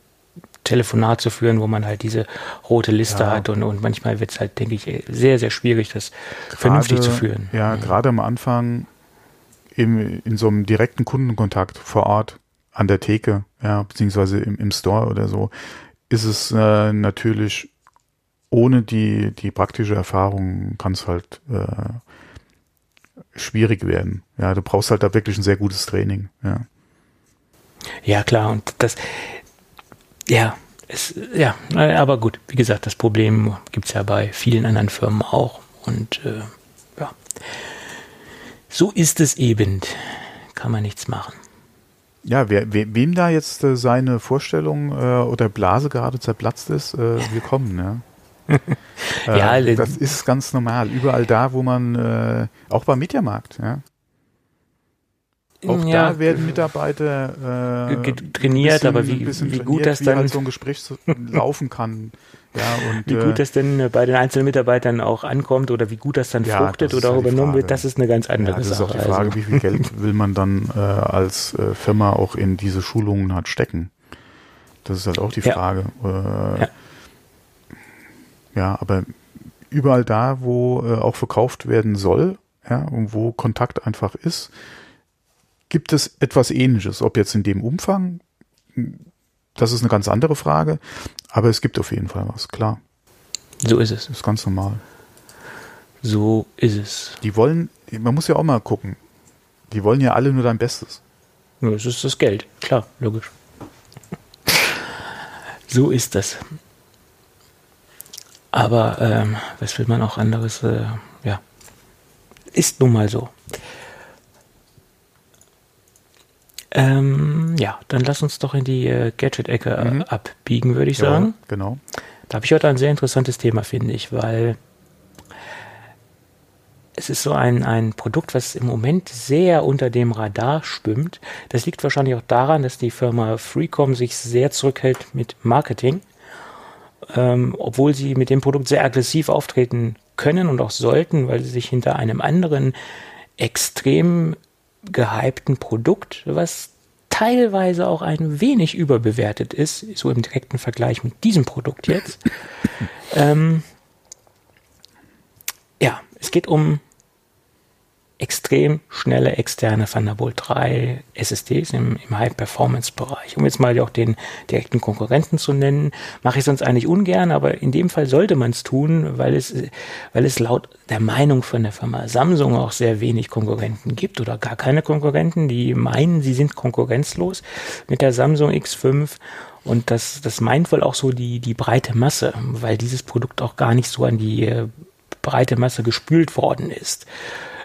Speaker 3: Telefonat zu führen, wo man halt diese rote Liste ja. hat und, und manchmal wird es halt, denke ich, sehr, sehr schwierig, das grade, vernünftig zu führen.
Speaker 2: Ja, mhm. gerade am Anfang im, in so einem direkten Kundenkontakt vor Ort an der Theke, ja, beziehungsweise im, im Store oder so, ist es äh, natürlich ohne die, die praktische Erfahrung kann es halt äh, schwierig werden. Ja, du brauchst halt da wirklich ein sehr gutes Training, ja.
Speaker 3: Ja, klar, und das, ja, es, ja, aber gut, wie gesagt, das Problem gibt es ja bei vielen anderen Firmen auch. Und äh, ja, so ist es eben. Kann man nichts machen.
Speaker 2: Ja, wer, we, wem da jetzt äh, seine Vorstellung äh, oder Blase gerade zerplatzt ist, äh, willkommen. Ja. ja, äh, das ist ganz normal. Überall da, wo man, äh, auch beim Mediamarkt, ja. Auch ja, da werden Mitarbeiter
Speaker 3: äh, trainiert, bisschen, aber wie, wie gut das dann
Speaker 2: halt so ein Gespräch laufen kann. Ja, und,
Speaker 3: wie gut äh, das denn bei den einzelnen Mitarbeitern auch ankommt oder wie gut das dann ja, fruchtet oder auch halt übernommen wird, das ist eine ganz andere ja,
Speaker 2: das
Speaker 3: Sache.
Speaker 2: Das ist auch die Frage, also. wie viel Geld will man dann äh, als äh, Firma auch in diese Schulungen hat stecken. Das ist halt auch die Frage. Ja, äh, ja. ja aber überall da, wo äh, auch verkauft werden soll, ja, und wo Kontakt einfach ist, gibt es etwas Ähnliches. Ob jetzt in dem Umfang, das ist eine ganz andere Frage, aber es gibt auf jeden Fall was, klar.
Speaker 3: So ist es.
Speaker 2: Das ist ganz normal.
Speaker 3: So ist es.
Speaker 2: Die wollen, man muss ja auch mal gucken, die wollen ja alle nur dein Bestes.
Speaker 3: Ja, das ist das Geld, klar, logisch. So ist das. Aber ähm, was will man auch anderes? Äh, ja, ist nun mal so. Ähm, ja, dann lass uns doch in die äh, Gadget-Ecke äh, mhm. abbiegen, würde ich ja, sagen.
Speaker 2: Genau.
Speaker 3: Da habe ich heute ein sehr interessantes Thema, finde ich, weil es ist so ein, ein Produkt, was im Moment sehr unter dem Radar schwimmt. Das liegt wahrscheinlich auch daran, dass die Firma Freecom sich sehr zurückhält mit Marketing, ähm, obwohl sie mit dem Produkt sehr aggressiv auftreten können und auch sollten, weil sie sich hinter einem anderen extrem gehypten Produkt, was teilweise auch ein wenig überbewertet ist, so im direkten Vergleich mit diesem Produkt jetzt. ähm, ja, es geht um extrem schnelle externe Thunderbolt 3 SSDs im, im High-Performance-Bereich. Um jetzt mal auch den direkten Konkurrenten zu nennen, mache ich sonst eigentlich ungern, aber in dem Fall sollte man es tun, weil es, weil es laut der Meinung von der Firma Samsung auch sehr wenig Konkurrenten gibt oder gar keine Konkurrenten, die meinen, sie sind konkurrenzlos mit der Samsung X5 und das, das meint wohl auch so die, die breite Masse, weil dieses Produkt auch gar nicht so an die äh, breite Masse gespült worden ist.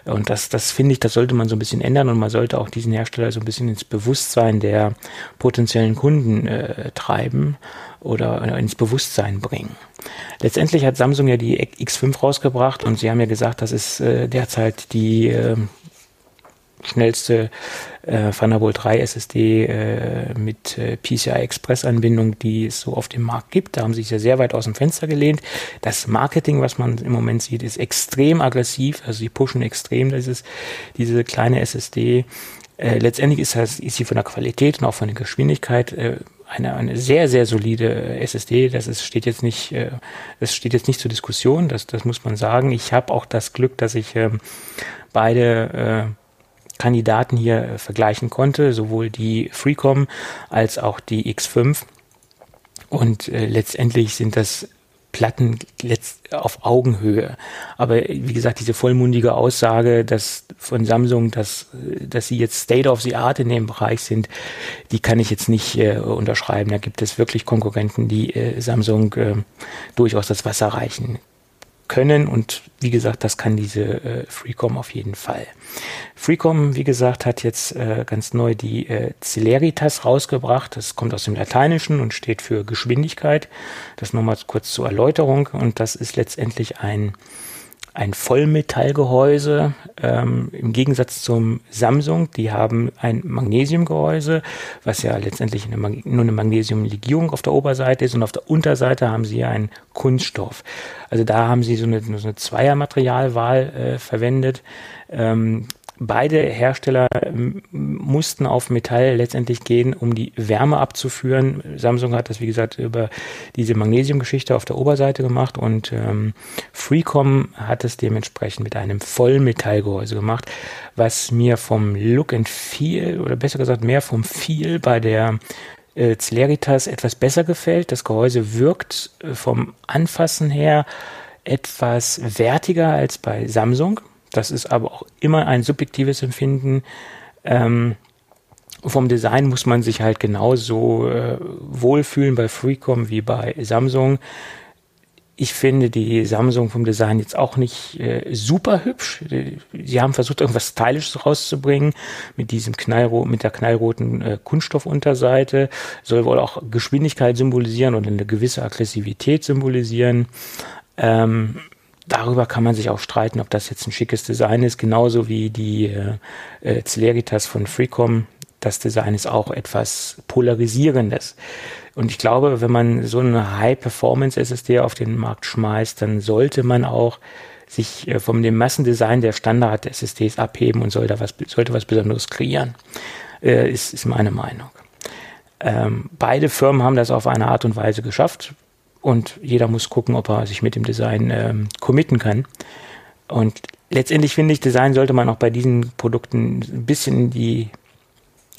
Speaker 3: Und das, das finde ich, das sollte man so ein bisschen ändern und man sollte auch diesen Hersteller so ein bisschen ins Bewusstsein der potenziellen Kunden äh, treiben oder äh, ins Bewusstsein bringen. Letztendlich hat Samsung ja die X5 rausgebracht und sie haben ja gesagt, das ist äh, derzeit die äh, schnellste äh, Thunderbolt 3 SSD äh, mit äh, PCI Express Anbindung, die es so auf dem Markt gibt. Da haben sie sich ja sehr weit aus dem Fenster gelehnt. Das Marketing, was man im Moment sieht, ist extrem aggressiv. Also sie pushen extrem dieses, diese kleine SSD. Äh, letztendlich ist, das, ist sie von der Qualität und auch von der Geschwindigkeit äh, eine, eine sehr, sehr solide SSD. Das ist, steht jetzt nicht, äh, das steht jetzt nicht zur Diskussion. Das, das muss man sagen. Ich habe auch das Glück, dass ich ähm, beide äh, Kandidaten hier äh, vergleichen konnte, sowohl die Freecom als auch die X5. Und äh, letztendlich sind das Platten auf Augenhöhe. Aber wie gesagt, diese vollmundige Aussage, dass von Samsung, dass, dass sie jetzt State of the Art in dem Bereich sind, die kann ich jetzt nicht äh, unterschreiben. Da gibt es wirklich Konkurrenten, die äh, Samsung äh, durchaus das Wasser reichen können und wie gesagt, das kann diese äh, Freecom auf jeden Fall. Freecom, wie gesagt, hat jetzt äh, ganz neu die äh, Celeritas rausgebracht. Das kommt aus dem Lateinischen und steht für Geschwindigkeit. Das nochmal kurz zur Erläuterung und das ist letztendlich ein ein Vollmetallgehäuse ähm, im Gegensatz zum Samsung. Die haben ein Magnesiumgehäuse, was ja letztendlich eine nur eine Magnesiumlegierung auf der Oberseite ist und auf der Unterseite haben sie einen Kunststoff. Also da haben sie so eine, so eine Zweiermaterialwahl äh, verwendet. Ähm, Beide Hersteller ähm, mussten auf Metall letztendlich gehen, um die Wärme abzuführen. Samsung hat das, wie gesagt, über diese Magnesiumgeschichte auf der Oberseite gemacht und ähm, Freecom hat es dementsprechend mit einem Vollmetallgehäuse gemacht, was mir vom Look and Feel oder besser gesagt mehr vom Feel bei der äh, Celeritas etwas besser gefällt. Das Gehäuse wirkt äh, vom Anfassen her etwas wertiger als bei Samsung. Das ist aber auch immer ein subjektives Empfinden. Ähm, vom Design muss man sich halt genauso äh, wohlfühlen bei Freecom wie bei Samsung. Ich finde die Samsung vom Design jetzt auch nicht äh, super hübsch. Sie haben versucht, irgendwas Stylisches rauszubringen mit diesem knallrot, mit der knallroten äh, Kunststoffunterseite. Soll wohl auch Geschwindigkeit symbolisieren und eine gewisse Aggressivität symbolisieren. Ähm, darüber kann man sich auch streiten, ob das jetzt ein schickes Design ist, genauso wie die äh, äh, Celeritas von Freecom. Das Design ist auch etwas polarisierendes. Und ich glaube, wenn man so eine High-Performance-SSD auf den Markt schmeißt, dann sollte man auch sich äh, von dem Massendesign der Standard-SSDs abheben und sollte was, sollte was Besonderes kreieren. Äh, ist, ist meine Meinung. Ähm, beide Firmen haben das auf eine Art und Weise geschafft. Und jeder muss gucken, ob er sich mit dem Design ähm, committen kann. Und letztendlich finde ich, Design sollte man auch bei diesen Produkten ein bisschen die,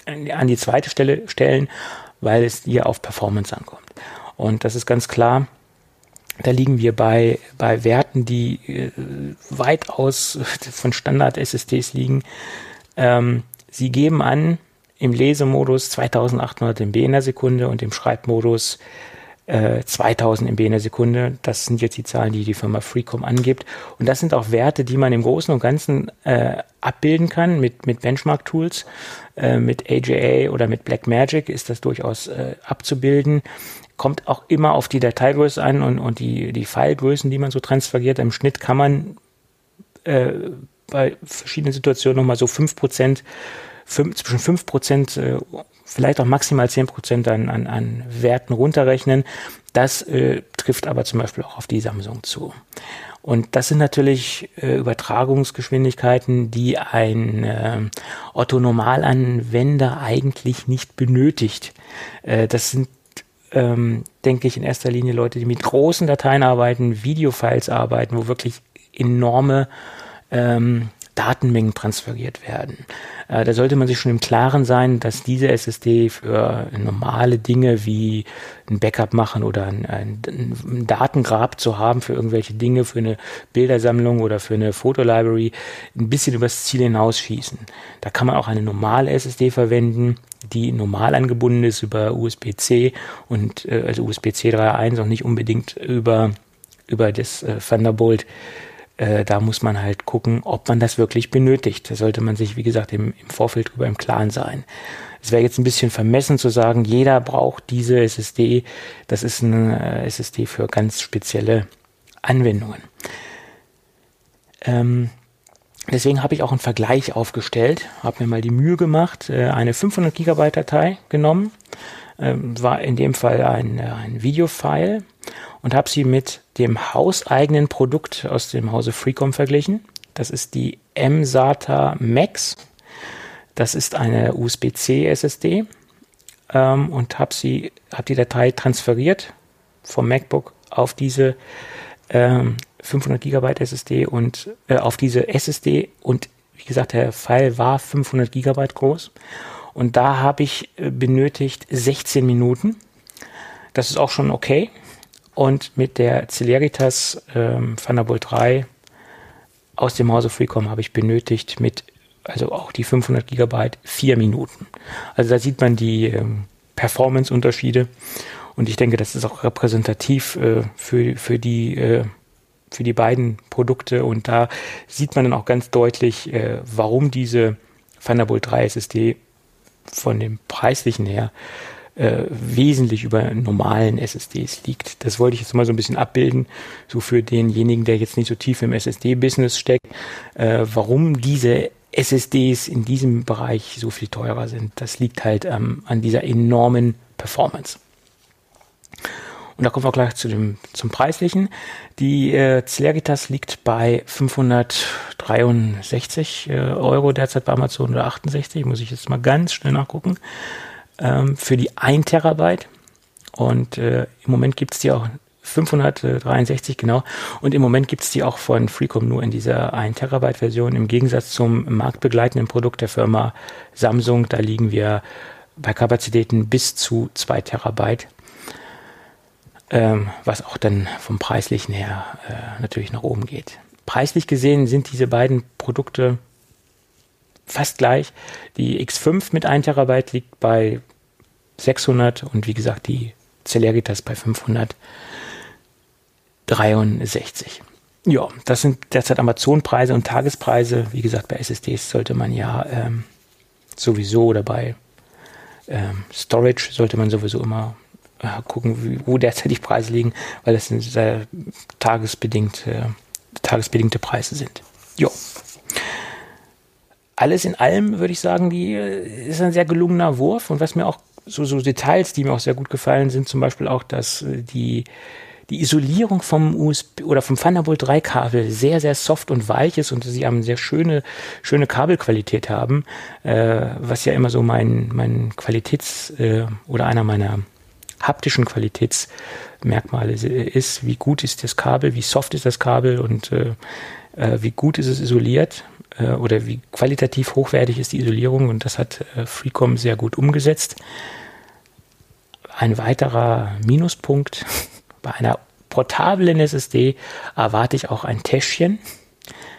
Speaker 3: an die zweite Stelle stellen, weil es hier auf Performance ankommt. Und das ist ganz klar. Da liegen wir bei, bei Werten, die äh, weitaus von Standard-SSDs liegen. Ähm, sie geben an, im Lesemodus 2800 MB in der Sekunde und im Schreibmodus äh, 2000 MB in der Sekunde. Das sind jetzt die Zahlen, die die Firma Freecom angibt. Und das sind auch Werte, die man im Großen und Ganzen äh, abbilden kann mit, mit Benchmark-Tools. Äh, mit AJA oder mit Blackmagic ist das durchaus äh, abzubilden. Kommt auch immer auf die Dateigröße an und, und die, die Filegrößen, die man so transferiert. Im Schnitt kann man äh, bei verschiedenen Situationen nochmal so 5%, 5, zwischen 5%, äh, vielleicht auch maximal 10% an, an, an Werten runterrechnen. Das äh, trifft aber zum Beispiel auch auf die Samsung zu. Und das sind natürlich äh, Übertragungsgeschwindigkeiten, die ein äh, Otto-Normalanwender eigentlich nicht benötigt. Äh, das sind, ähm, denke ich, in erster Linie Leute, die mit großen Dateien arbeiten, Videofiles arbeiten, wo wirklich enorme ähm, Datenmengen transferiert werden. Äh, da sollte man sich schon im Klaren sein, dass diese SSD für normale Dinge wie ein Backup machen oder ein, ein, ein Datengrab zu haben für irgendwelche Dinge, für eine Bildersammlung oder für eine Fotolibrary, ein bisschen übers Ziel hinausschießen. Da kann man auch eine normale SSD verwenden, die normal angebunden ist über USB-C und äh, also USB-C 3.1 und nicht unbedingt über über das äh, Thunderbolt äh, da muss man halt gucken, ob man das wirklich benötigt. Da sollte man sich, wie gesagt, im, im Vorfeld drüber im Klaren sein. Es wäre jetzt ein bisschen vermessen zu sagen, jeder braucht diese SSD. Das ist eine SSD für ganz spezielle Anwendungen. Ähm, deswegen habe ich auch einen Vergleich aufgestellt, habe mir mal die Mühe gemacht, äh, eine 500 Gigabyte Datei genommen, ähm, war in dem Fall ein, äh, ein Videofile und habe sie mit dem hauseigenen Produkt aus dem Hause Freecom verglichen. Das ist die MSATA Max. Das ist eine USB-C SSD ähm, und habe habe die Datei transferiert vom MacBook auf diese ähm, 500 Gigabyte SSD und äh, auf diese SSD und wie gesagt, der File war 500 Gigabyte groß und da habe ich äh, benötigt 16 Minuten. Das ist auch schon okay. Und mit der Celeritas ähm, Thunderbolt 3 aus dem Hause Freecom habe ich benötigt mit, also auch die 500 Gigabyte, vier Minuten. Also da sieht man die ähm, Performance-Unterschiede. Und ich denke, das ist auch repräsentativ äh, für, für, die, äh, für die beiden Produkte. Und da sieht man dann auch ganz deutlich, äh, warum diese Thunderbolt 3 SSD von dem preislichen her äh, wesentlich über normalen SSDs liegt. Das wollte ich jetzt mal so ein bisschen abbilden, so für denjenigen, der jetzt nicht so tief im SSD-Business steckt, äh, warum diese SSDs in diesem Bereich so viel teurer sind. Das liegt halt ähm, an dieser enormen Performance. Und da kommen wir gleich zu dem, zum Preislichen. Die äh, Celeritas liegt bei 563 äh, Euro derzeit bei Amazon oder 68, muss ich jetzt mal ganz schnell nachgucken ähm, für die 1 Terabyte. Und äh, im Moment gibt es die auch 563 genau. Und im Moment gibt es die auch von Freecom nur in dieser 1 Terabyte Version. Im Gegensatz zum marktbegleitenden Produkt der Firma Samsung, da liegen wir bei Kapazitäten bis zu 2 Terabyte. Ähm, was auch dann vom preislichen her äh, natürlich nach oben geht. Preislich gesehen sind diese beiden Produkte fast gleich. Die X5 mit 1 Terabyte liegt bei 600 und wie gesagt die Celeritas bei 563. Ja, das sind derzeit Amazon-Preise und Tagespreise. Wie gesagt, bei SSDs sollte man ja ähm, sowieso oder bei ähm, Storage sollte man sowieso immer äh, gucken, wie, wo derzeit die Preise liegen, weil das sind sehr tagesbedingt, äh, tagesbedingte Preise sind. Ja alles in allem würde ich sagen, die äh, ist ein sehr gelungener Wurf. Und was mir auch so, so Details, die mir auch sehr gut gefallen sind, zum Beispiel auch, dass äh, die, die Isolierung vom USB oder vom Thunderbolt 3 Kabel sehr, sehr soft und weich ist und sie haben sehr schöne, schöne Kabelqualität haben, äh, was ja immer so mein, mein Qualitäts- äh, oder einer meiner haptischen Qualitätsmerkmale ist. Wie gut ist das Kabel, wie soft ist das Kabel und äh, äh wie gut ist es isoliert äh, oder wie qualitativ hochwertig ist die Isolierung und das hat äh, Freecom sehr gut umgesetzt. Ein weiterer Minuspunkt bei einer portablen SSD erwarte ich auch ein Täschchen.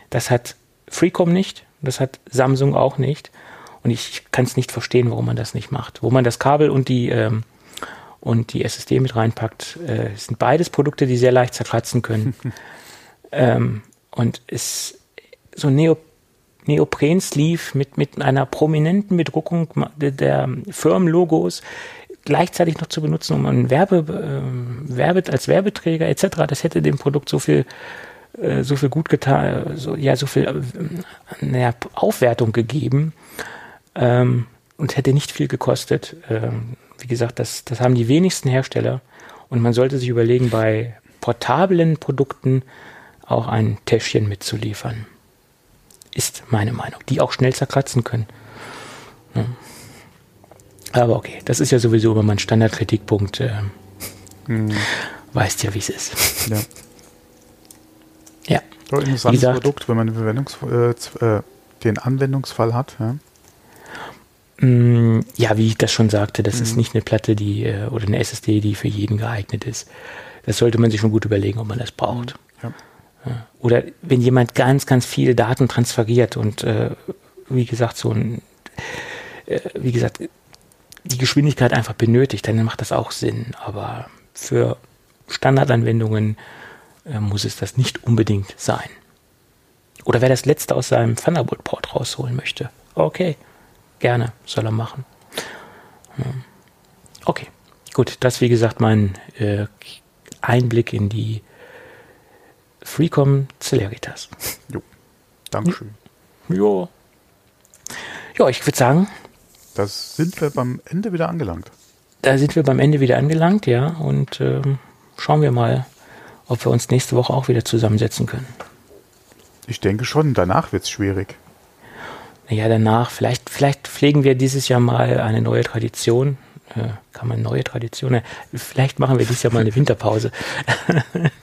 Speaker 3: Das hat Freecom nicht, das hat Samsung auch nicht. Und ich kann es nicht verstehen, warum man das nicht macht. Wo man das Kabel und die ähm, und die SSD mit reinpackt, äh, sind beides Produkte, die sehr leicht zerkratzen können. ähm, und ist so ein Neo Neopren-Sleeve mit, mit einer prominenten Bedruckung der, Firmenlogos gleichzeitig noch zu benutzen, um ein Werbe, äh, Werbe als Werbeträger etc. Das hätte dem Produkt so viel äh, so viel gut getan, so, ja, so viel äh, naja, Aufwertung gegeben ähm, und hätte nicht viel gekostet. Ähm, wie gesagt, das, das haben die wenigsten Hersteller und man sollte sich überlegen, bei portablen Produkten auch ein Täschchen mitzuliefern. Ist meine Meinung, die auch schnell zerkratzen können. Ja. Aber okay, das ist ja sowieso immer mein Standardkritikpunkt. Äh, hm. Weißt ja, wie es ist. Ja.
Speaker 2: Ja. So, interessantes gesagt, Produkt, wenn man äh, äh, den Anwendungsfall hat. Ja.
Speaker 3: Mm, ja, wie ich das schon sagte, das mhm. ist nicht eine Platte, die äh, oder eine SSD, die für jeden geeignet ist. Das sollte man sich schon gut überlegen, ob man das braucht. Ja. Oder wenn jemand ganz, ganz viele Daten transferiert und äh, wie gesagt, so ein, äh, wie gesagt, die Geschwindigkeit einfach benötigt, dann macht das auch Sinn. Aber für Standardanwendungen äh, muss es das nicht unbedingt sein. Oder wer das letzte aus seinem Thunderbolt-Port rausholen möchte, okay, gerne, soll er machen. Okay, gut, das wie gesagt mein äh, Einblick in die Freecom Celeritas.
Speaker 2: Jo, Dankeschön.
Speaker 3: Jo. Ja, ich würde sagen.
Speaker 2: Da sind wir beim Ende wieder angelangt.
Speaker 3: Da sind wir beim Ende wieder angelangt, ja. Und ähm, schauen wir mal, ob wir uns nächste Woche auch wieder zusammensetzen können.
Speaker 2: Ich denke schon, danach wird es schwierig.
Speaker 3: Naja, danach, vielleicht, vielleicht pflegen wir dieses Jahr mal eine neue Tradition. Äh, kann man neue Traditionen? Vielleicht machen wir dieses Jahr mal eine Winterpause.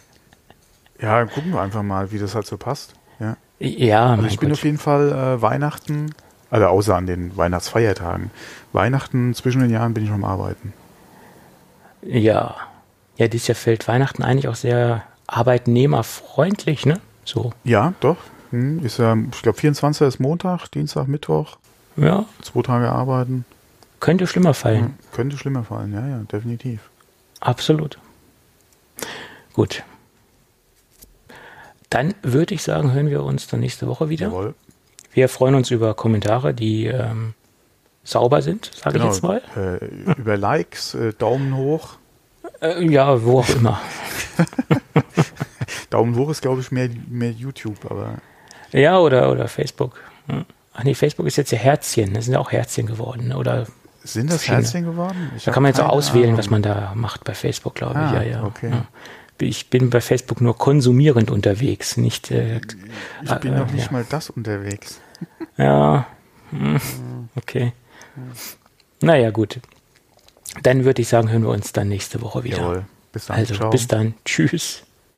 Speaker 2: ja, gucken wir einfach mal, wie das halt so passt. Ja,
Speaker 3: ja
Speaker 2: also ich bin Gott. auf jeden Fall äh, Weihnachten, also außer an den Weihnachtsfeiertagen. Weihnachten zwischen den Jahren bin ich noch am Arbeiten.
Speaker 3: Ja, ja, dieses Jahr fällt Weihnachten eigentlich auch sehr arbeitnehmerfreundlich, ne? So.
Speaker 2: Ja, doch. Hm, ist ja, ich glaube, 24. ist Montag, Dienstag, Mittwoch.
Speaker 3: Ja.
Speaker 2: Zwei Tage arbeiten.
Speaker 3: Könnte schlimmer fallen. Ja,
Speaker 2: könnte schlimmer fallen, ja, ja, definitiv.
Speaker 3: Absolut. Gut. Dann würde ich sagen, hören wir uns dann nächste Woche wieder. Jawohl. Wir freuen uns über Kommentare, die ähm, sauber sind, sage genau, ich jetzt mal.
Speaker 2: Äh, über Likes, äh, Daumen hoch.
Speaker 3: Äh, ja, wo auch immer.
Speaker 2: Daumen hoch ist, glaube ich, mehr, mehr YouTube, aber.
Speaker 3: Ja, oder, oder Facebook. Hm. Ach nee, Facebook ist jetzt ja Herzchen. Das sind ja auch Herzchen geworden. Oder
Speaker 2: sind das Herzchen geworden?
Speaker 3: Ich da kann man jetzt auch auswählen, Ahnung. was man da macht bei Facebook, glaube ich. Ah, ja, ja.
Speaker 2: Okay. Ja.
Speaker 3: Ich bin bei Facebook nur konsumierend unterwegs, nicht. Äh,
Speaker 2: ich bin äh, noch nicht ja. mal das unterwegs.
Speaker 3: Ja. Hm. Okay. Naja, gut. Dann würde ich sagen, hören wir uns dann nächste Woche wieder.
Speaker 2: Jawohl. Bis dann.
Speaker 3: Also, Ciao. bis dann. Tschüss.